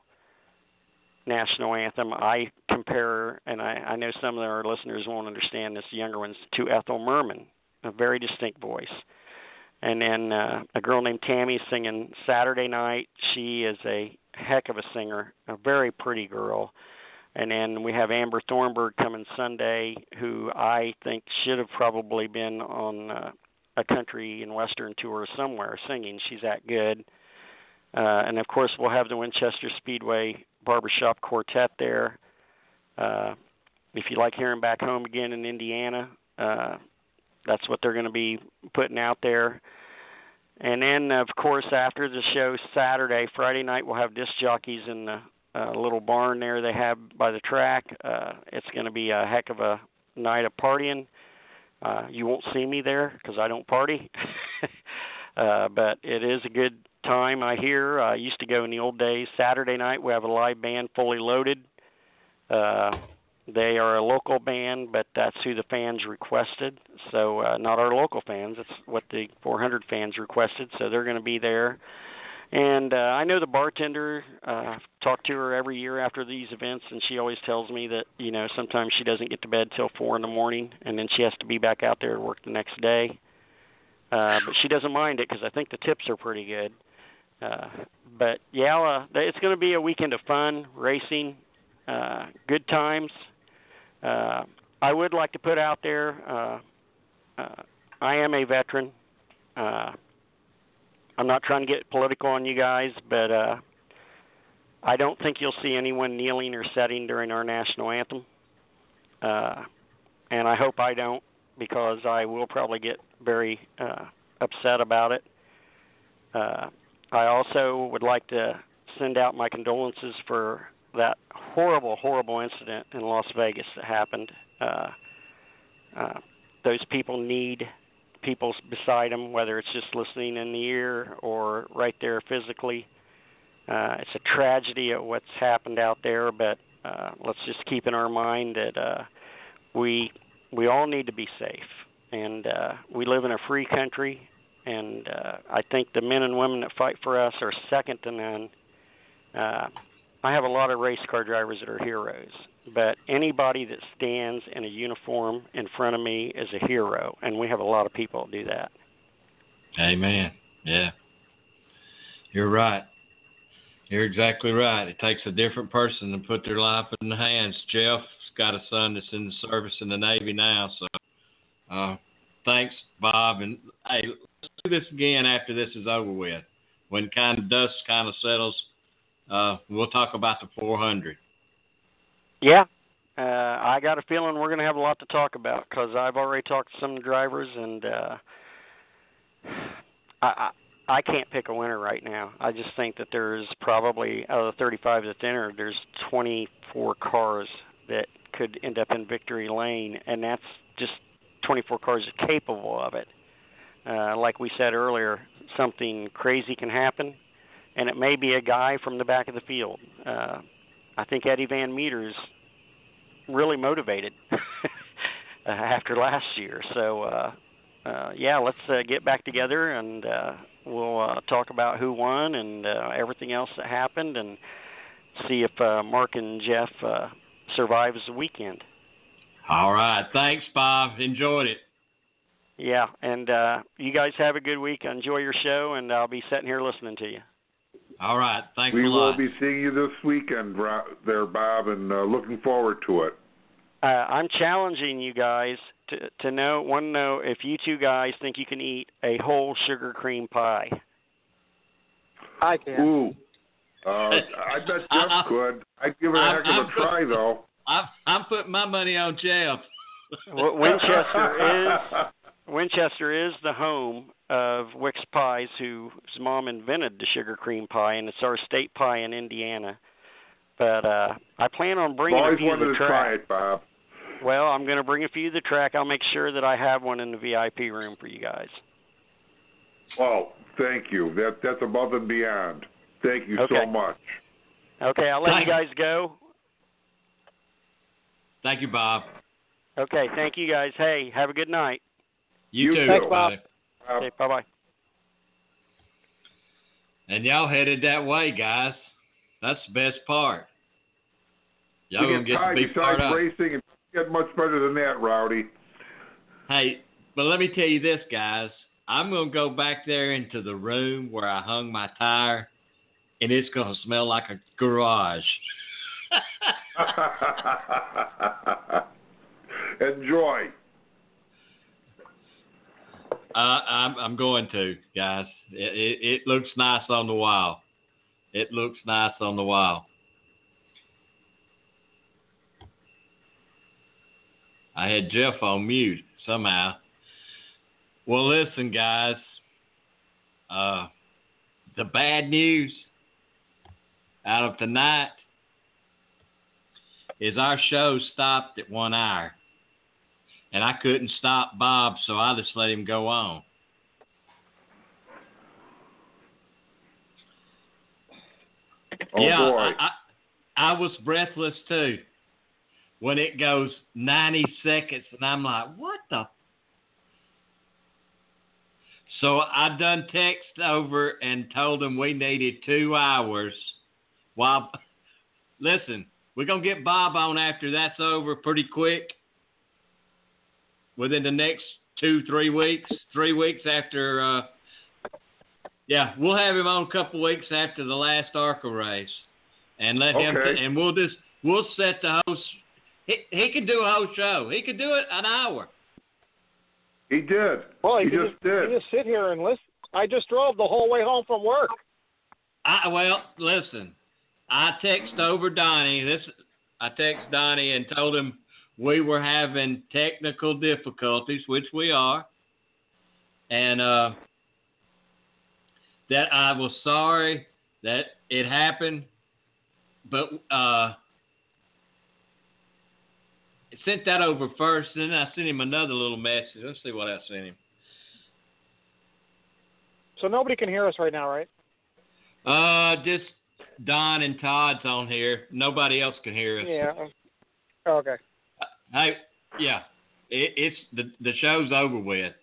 S10: national anthem. I compare, and I, I know some of our listeners won't understand this, younger ones, to Ethel Merman, a very distinct voice. And then uh, a girl named Tammy singing Saturday night. She is a heck of a singer, a very pretty girl. And then we have Amber Thornburg coming Sunday, who I think should have probably been on uh, a country and western tour somewhere singing. She's that good. Uh, and of course, we'll have the Winchester Speedway Barbershop Quartet there. Uh, if you like hearing back home again in Indiana, uh, that's what they're going to be putting out there. And then, of course, after the show Saturday, Friday night, we'll have disc jockeys in the uh, little barn there they have by the track. Uh, it's going to be a heck of a night of partying. Uh, you won't see me there because I don't party, uh, but it is a good time. I hear. I used to go in the old days. Saturday night we have a live band, fully loaded. Uh, they are a local band, but that's who the fans requested. So uh, not our local fans. It's what the 400 fans requested. So they're going to be there. And uh, I know the bartender. Uh, talk to her every year after these events, and she always tells me that you know sometimes she doesn't get to bed till four in the morning, and then she has to be back out there to work the next day. Uh, but she doesn't mind it because I think the tips are pretty good. Uh, but yeah, uh, it's going to be a weekend of fun, racing, uh, good times. Uh, I would like to put out there. Uh, uh, I am a veteran. Uh, I'm not trying to get political on you guys, but uh, I don't think you'll see anyone kneeling or setting during our national anthem. Uh, and I hope I don't because I will probably get very uh, upset about it. Uh, I also would like to send out my condolences for that horrible, horrible incident in Las Vegas that happened. Uh, uh, those people need people beside them, whether it's just listening in the ear or right there physically. Uh, it's a tragedy of what's happened out there, but uh, let's just keep in our mind that uh, we we all need to be safe, and uh, we live in a free country, and uh, I think the men and women that fight for us are second to none. Uh, I have a lot of race car drivers that are heroes, but anybody that stands in a uniform in front of me is a hero, and we have a lot of people that do that.
S4: Amen. Yeah. You're right. You're exactly right. It takes a different person to put their life in the hands. Jeff's got a son that's in the service in the Navy now, so uh, thanks, Bob. And hey, do this again after this is over with. When kind of dust kind of settles, uh, we'll talk about the 400.
S10: Yeah, uh, I got a feeling we're going to have a lot to talk about because I've already talked to some drivers, and uh, I, I I can't pick a winner right now. I just think that there's probably out of the 35 that's entered, there's 24 cars that could end up in victory lane, and that's just 24 cars capable of it. Uh, like we said earlier, something crazy can happen, and it may be a guy from the back of the field. Uh, I think Eddie Van Meter's really motivated after last year. So, uh, uh, yeah, let's uh, get back together and uh, we'll uh, talk about who won and uh, everything else that happened, and see if uh, Mark and Jeff uh, survives the weekend.
S4: All right. Thanks, Bob. Enjoyed it.
S10: Yeah, and uh, you guys have a good week. Enjoy your show, and I'll be sitting here listening to you.
S4: All right. Thanks
S5: we
S4: a
S5: will be seeing you this weekend, Ro- there, Bob, and uh, looking forward to it.
S10: Uh, I'm challenging you guys to to know one know if you two guys think you can eat a whole sugar cream pie.
S6: I can.
S5: Ooh. Uh, I bet Jeff
S4: I-
S5: could. I'd give it a
S4: I'm-
S5: heck of
S4: I'm-
S5: a try, though.
S4: I'm, I'm putting my money on Jeff.
S10: W- Winchester is Winchester is the home of Wicks Pies, whose mom invented the sugar cream pie, and it's our state pie in Indiana. But uh I plan on
S5: I've
S10: bringing a
S5: always
S10: few to
S5: wanted
S10: the
S5: to try it, Bob.
S10: Well, I'm going to bring a few to the track. I'll make sure that I have one in the VIP room for you guys.
S5: Oh, thank you. That that's above and beyond. Thank you
S10: Okay.
S5: so much.
S10: Okay, I'll let you guys go.
S4: Thank you, Bob.
S10: Okay, thank you guys. Hey, have a good night.
S4: You,
S5: You
S4: too,
S5: too.
S6: Thanks, Bob.
S4: buddy.
S5: Uh,
S10: Okay, bye bye.
S4: And y'all headed that way, guys. That's the best part. Y'all
S5: we
S4: gonna
S5: get
S4: get to be part
S5: besides
S4: of.
S5: racing and get much better than that, Rowdy.
S4: Hey, but let me tell you this, guys. I'm gonna go back there into the room where I hung my tire, and it's gonna smell like a garage.
S5: Enjoy.
S4: Uh, I'm I'm going to, guys. It, it it looks nice on the wall. It looks nice on the wall. I had Jeff on mute somehow. Well, listen, guys. Uh, the bad news out of tonight is our show stopped at one hour and I couldn't stop Bob, so I just let him go on.
S5: Oh
S4: yeah. I, I, I was breathless too when it goes 90 seconds, and I'm like, what the? So I done text over and told him we needed two hours. While, listen, we're gonna get Bob on after that's over pretty quick. Within the next two, three weeks, three weeks after. Uh, yeah, we'll have him on a couple weeks after the last ARCA race, and let him.
S5: Okay.
S4: and we'll just we'll set the host. He he can do a whole show. He could do it an hour.
S5: he did.
S6: Well,
S5: he
S6: you
S5: just
S6: can
S5: did.
S6: you just sit here and listen. I just drove the whole way home from work.
S4: I well, listen. I text over Donnie. This I text Donnie and told him we were having technical difficulties, which we are, and uh, that I was sorry that it happened, but uh, I sent that over first, and then I sent him another little message. Let's see what I sent him.
S6: So nobody can hear us right now, right?
S4: Uh, just Don and Todd's on here. Nobody else can hear us.
S6: Yeah. Okay.
S4: Hey, yeah, it, it's the the show's over with.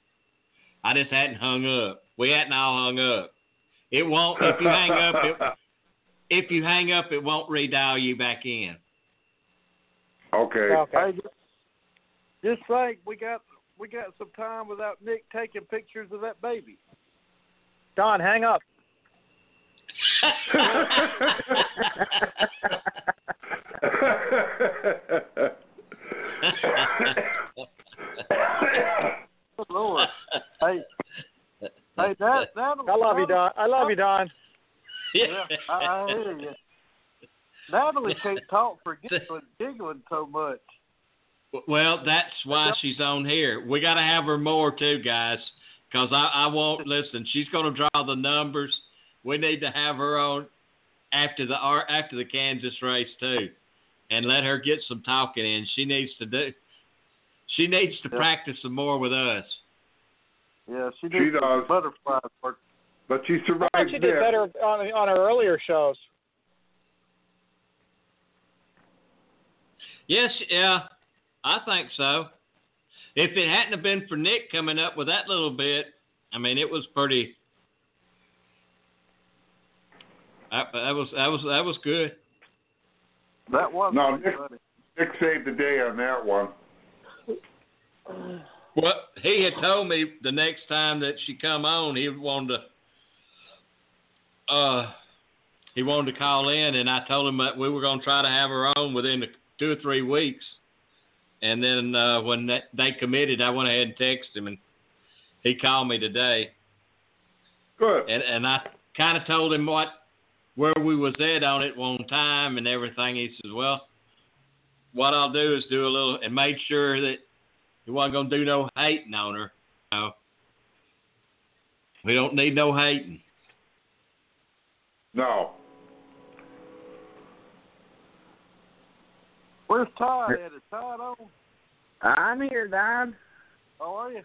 S4: I just hadn't hung up. We hadn't all hung up. It won't. If you hang up, it, if you hang up, it won't redial you back in.
S5: Okay.
S6: Okay.
S11: Just think we got we got some time without Nick taking pictures of that baby.
S6: Don, hang up.
S11: Lord. hey, hey, that that'll.
S6: I love you, Don. I love you, Don.
S11: Yeah, I, I hear you. Natalie can't talk for giggling, giggling so much.
S4: Well, that's why she's on here. We got to have her more too, guys, because I, I won't listen. She's going to draw the numbers. We need to have her on after the ar- after the Kansas race too, and let her get some talking in. She needs to do. She needs to
S11: Yeah.
S4: practice some more with us.
S11: Yeah, she
S5: She
S11: did some
S5: does.
S11: butterfly work.
S5: But she
S6: I
S5: survived
S6: thought she did
S5: that.
S6: better on on her earlier shows.
S4: Yes, yeah, I think so. If it hadn't have been for Nick coming up with that little bit, I mean, it was pretty. That, that was that was that was good.
S11: That was
S5: No, Nick- Nick saved the day on that one.
S4: Well, he had told me the next time that she come on, he wanted to. Uh, he wanted to call in, and I told him that we were going to try to have her on within two or three weeks. And then uh, when that, they committed, I went ahead and texted him, and he called me today.
S5: Good.
S4: And and I kind of told him what where we was at on it one time and everything. He says, "Well, what I'll do is do a little and made sure that he wasn't gonna do no hating on her. No, we don't need no hating.
S5: No.
S11: Where's Todd at? Is Todd on?
S9: I'm here, Don.
S11: How are you?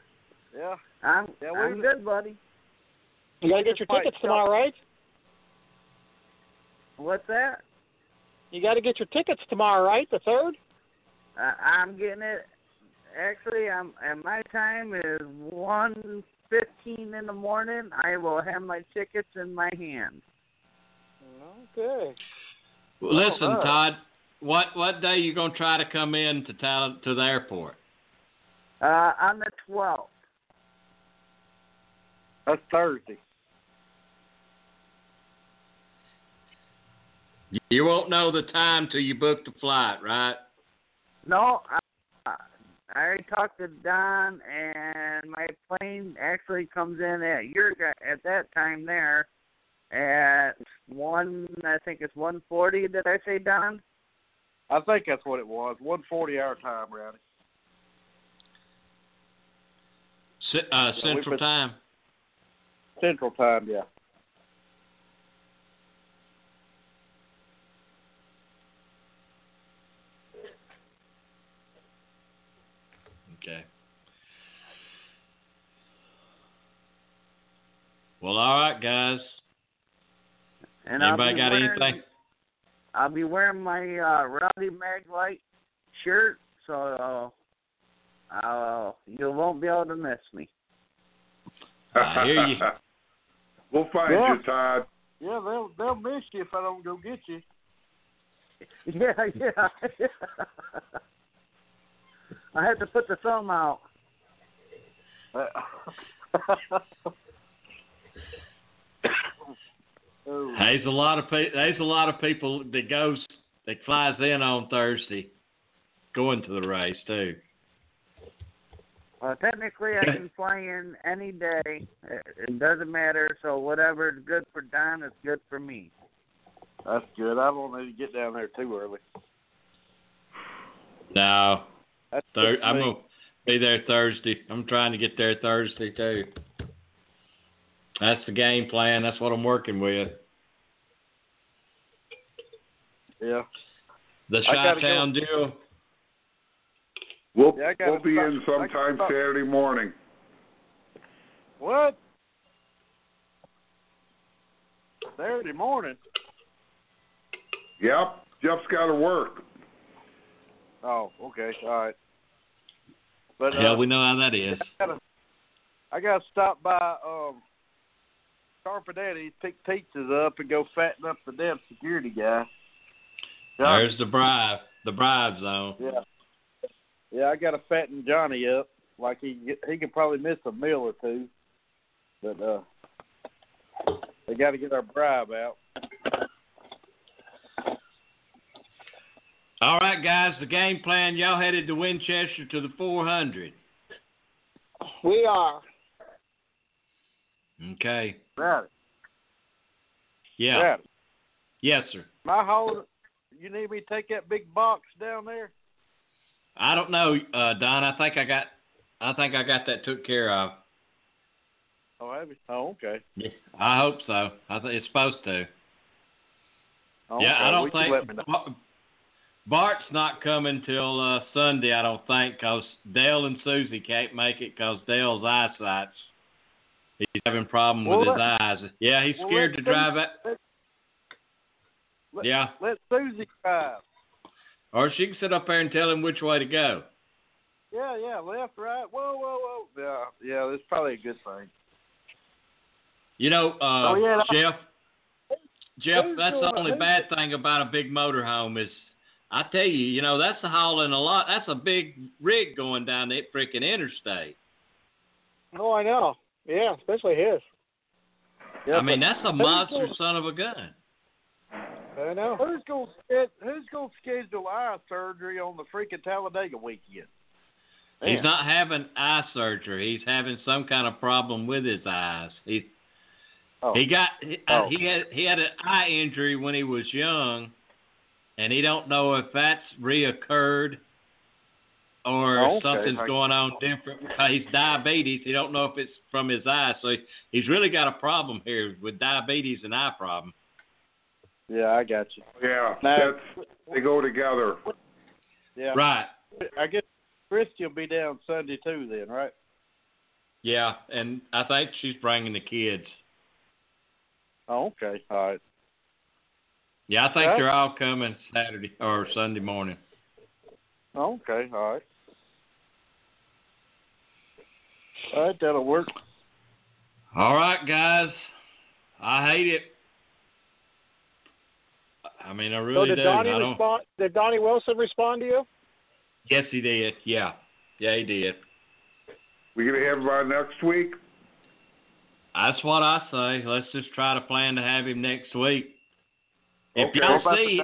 S11: Yeah.
S9: I'm
S11: Yeah, we
S9: I'm
S11: was-
S9: good, buddy.
S6: You gotta get your tickets tomorrow, right?
S9: What's that?
S6: You got to get your tickets tomorrow, right? The third.
S9: Uh, I'm getting it. Actually, I'm and my time is one fifteen in the morning. I will have my tickets in my hand.
S6: Okay.
S4: Well, listen,
S11: all right.
S4: Todd, what what day you gonna try to come in to town to the airport?
S9: Uh, on the twelfth.
S11: That's Thursday.
S4: You won't know the time till you book the flight, right?
S9: No, I, I already talked to Don, and my plane actually comes in at your gu- at that time there at one. I think it's one forty. Did I say Don?
S11: I think that's what it was. One forty our time, Rowdy.
S4: C- uh,
S11: we
S4: Central
S11: put-
S4: Time.
S11: Central time, yeah.
S4: Okay. Well, all right, guys.
S9: And
S4: Anybody got
S9: wearing,
S4: anything?
S9: I'll be wearing my uh, Rowdy Maglite shirt, so uh, uh, you won't be able to miss me.
S4: I hear you.
S5: we'll find
S11: Yeah.
S5: you, Todd.
S11: Yeah, they'll they'll miss you if I don't go get you.
S9: Yeah, yeah. I had to put the thumb out.
S11: Oh.
S4: There's a lot of pe- there's a lot of people that goes that flies in on Thursday, going to the race too.
S9: Well, technically, I can fly in any day. It, it doesn't matter. So whatever is good for Don is good for me.
S11: That's good. I don't need to get down there too early.
S4: No,
S11: That's
S4: Thur- I'm gonna be there Thursday. I'm trying to get there Thursday too. That's the game plan. That's what I'm working with.
S11: Yeah.
S4: The
S11: I gotta go.
S4: Chi-Town deal.
S5: We'll,
S11: Yeah,
S5: we'll be
S11: stop-
S5: in sometime. Saturday morning.
S11: What? Saturday morning.
S5: Yep. Jeff's got to work.
S11: Oh, okay, all right. But uh,
S4: we know how that is.
S11: I gotta, I gotta stop by um Carpenetti, pick pizzas up, and go fatten up the damn security guy. Johnny.
S4: There's the bribe. The bribe zone.
S11: Yeah, yeah, I gotta fatten Johnny up. Like he he could probably miss a meal or two, but uh, they got to get our bribe out.
S4: All right, guys. The game plan. Y'all headed to Winchester to the 400.
S6: We are.
S4: Okay.
S11: Right.
S4: Yeah.
S11: Right.
S4: Yes, sir.
S11: My hold. You need me to take that big box down there?
S4: I don't know, uh, Don. I think I got. I think I got that took care of.
S11: Oh, have you? Oh, okay.
S4: Yeah, I hope so. I think it's supposed to.
S11: Oh,
S4: yeah,
S11: okay.
S4: I don't
S11: Well, you let me
S4: think. Bart's not coming till uh, Sunday, I don't think because Dale and Susie can't make it because Dale's eyesight's. He's having problem with
S11: Well,
S4: his eyes. Yeah, he's
S11: well,
S4: scared to drive it.
S11: Let, let,
S4: Yeah,
S11: let Susie drive.
S4: or she can sit up there and tell him which way to go.
S11: Yeah, yeah, left, right. Whoa, whoa, whoa. Yeah, yeah, that's probably a good thing.
S4: You know, uh,
S11: Oh, yeah,
S4: Jeff. Jeff, that's the only bad thing about a big motorhome is, I tell you, you know, that's a hauling a lot. That's a big rig going down that freaking interstate.
S6: Oh, I know. Yeah, especially his.
S11: Yeah,
S4: I mean, that's a monster
S11: gonna-
S4: son of a gun.
S6: I know.
S11: Who's gonna who's gonna schedule eye surgery on the freaking Talladega weekend?
S4: He's not having eye surgery. He's having some kind of problem with his eyes. He
S11: Oh.
S4: he got he, uh,
S11: Oh.
S4: he had he had an eye injury when he was young, and he don't know if that's reoccurred or
S11: Oh, okay.
S4: something's going on different. Uh, He's diabetes. He don't know if it's from his eyes, so he, he's really got a problem here with diabetes and eye problem.
S11: Yeah, I got you.
S5: Yeah,
S11: Now-
S5: they go together.
S11: Yeah.
S4: Right.
S11: I guess Christy will be down Sunday too, then, right?
S4: Yeah, and I think she's bringing the kids.
S11: Oh, okay. All right.
S4: Yeah, I think
S11: Yeah.
S4: they're all coming Saturday or Sunday morning.
S11: Oh, okay. All right. All right, that'll work.
S4: All right, guys. I hate it. I mean, I really
S6: so did
S4: do.
S6: Donnie
S4: I don't.
S6: respond? Did Donnie Wilson respond to you?
S4: Yes, he did. Yeah, yeah, he did.
S5: We gonna have him on next week.
S4: That's what I say. Let's just try to plan to have him next week. If
S5: Okay.
S4: y'all
S11: What about
S4: see,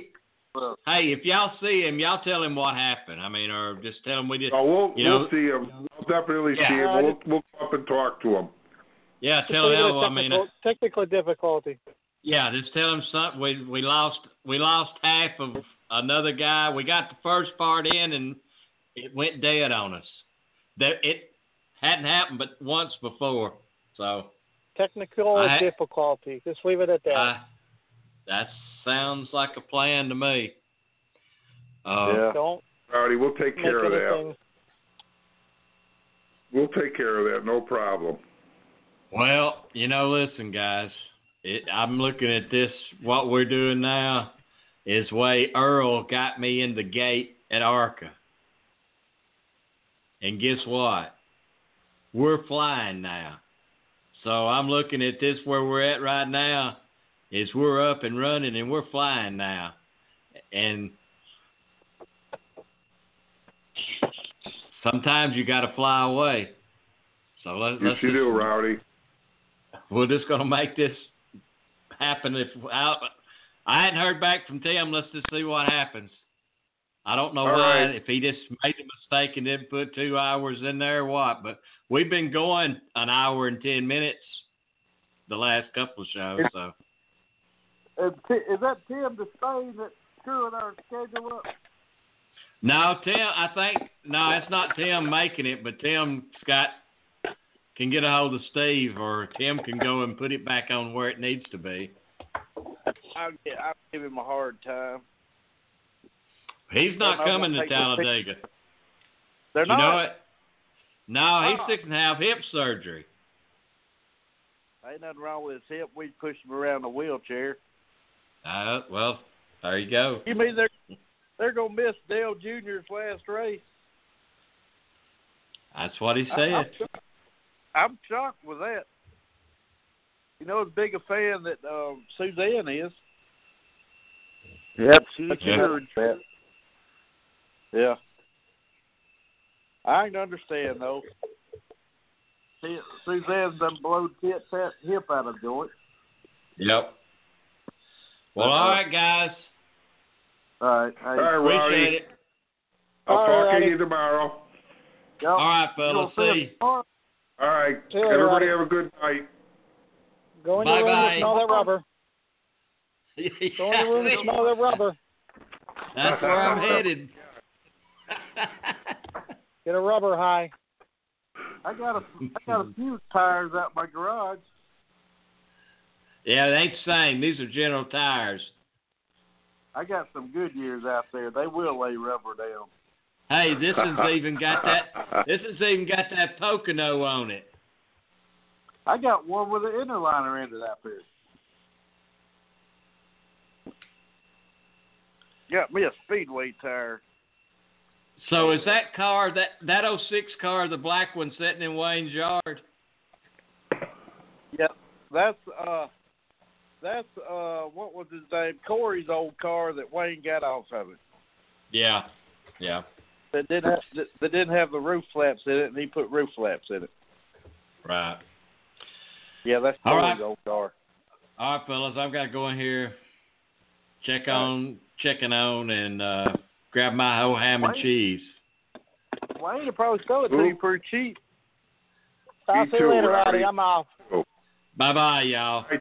S11: the-
S4: hey, if y'all see him, y'all tell him what happened. I mean, or just tell him we just,
S5: Oh, we'll
S4: you know,
S5: we'll see him. We'll definitely
S4: Yeah.
S5: see him.
S6: Uh,
S5: We'll we'll go up and talk to him.
S4: yeah, tell
S6: leave
S4: him. I mean,
S6: technical, technical difficulty.
S4: Yeah, just tell him something. We we lost we lost half of another guy. We got the first part in, and it went dead on us. That it hadn't happened but once before. So
S6: Technical
S4: I-
S6: difficulty. Just leave it at that.
S4: I, that sounds like a plan to me. Uh,
S11: Yeah.
S6: Don't
S5: Rowdy, we'll take care of that. We'll take care of that. No problem.
S4: Well, you know, listen, guys. It, I'm looking at this. What we're doing now is way Earl got me in the gate at Arca. And guess what? We're flying now. So I'm looking at this where we're at right now is we're up and running and we're flying now. And sometimes you got to fly away. So let,
S5: Yes,
S4: let's
S5: you
S4: just-
S5: do, Rowdy.
S4: we're just gonna make this happen. If I, I hadn't heard back from Tim, let's just see what happens. I don't know
S5: All
S4: why,
S5: right.
S4: if he just made a mistake and didn't put two hours in there or what. But we've been going an hour and ten minutes the last couple of shows. So
S11: Is, Ti- is that Tim Despain that's screwing our schedule up?
S4: No, Tim, I think no, it's not Tim making it, but Tim Scott can get a hold of Steve, or Tim can go and put it back on where it needs to be.
S11: I'll, get, I'll give him a hard time.
S4: He's not coming to
S11: take the pic-
S4: Talladega.
S11: They're
S4: you
S11: not.
S4: know it? No, he's
S11: Oh.
S4: sick and have hip surgery.
S11: Ain't nothing wrong with his hip. We push him around the wheelchair.
S4: Uh, well, there you go.
S11: You mean they're they're gonna miss Dale Jr.'s last race?
S4: That's what he said.
S11: I'm, shocked. I'm shocked with that. You know, as big a fan that um, Suzanne is.
S9: Yep, she's
S11: Yeah.
S9: huge.
S11: Yeah. I can understand though. See, Suzanne's done blowed hip, that hip out of joint.
S4: Yep. Well, all right, guys.
S11: All right. Hey,
S5: All right,
S4: Appreciate it.
S5: I'll
S6: All
S5: talk
S6: right.
S5: to you tomorrow.
S11: yep.
S4: All right, fellas.
S11: gonna
S4: See.
S11: tomorrow?
S5: All right.
S6: See you,
S5: Everybody
S6: Rowdy.
S5: have a good night.
S6: Go in your room
S4: Bye-bye.
S6: and smell that rubber. Go in your room and smell that rubber.
S4: That's where I'm headed.
S6: Get a rubber high.
S11: I got a I got a few tires out my garage.
S4: yeah, they ain't the same. These are General Tires.
S11: I got some Goodyears out there. They will lay rubber down.
S4: Hey, this one's even got that. This one's even got that Pocono on it.
S11: I got one with an inner liner in it out there. Got me a speedway tire.
S4: So is that car that that 06 car the black one sitting in Wayne's yard?
S11: Yep, that's uh, that's uh, what was his name? Corey's old car that Wayne got off of it.
S4: Yeah, yeah.
S11: That didn't have, that, that didn't have the roof flaps in it, and he put roof flaps in it.
S4: Right.
S11: Yeah, that's
S4: All
S11: Corey's
S4: right.
S11: old car.
S4: All right, fellas, I've got to go in here, check on, checking on, and uh, grab my whole ham and
S11: Wayne?
S4: cheese.
S11: Wayne will probably sell it to
S5: Who?
S11: you pretty cheap.
S6: I'll see you later,
S5: Rowdy.
S6: Rowdy. I'm off.
S4: Bye bye, y'all.
S5: Hey,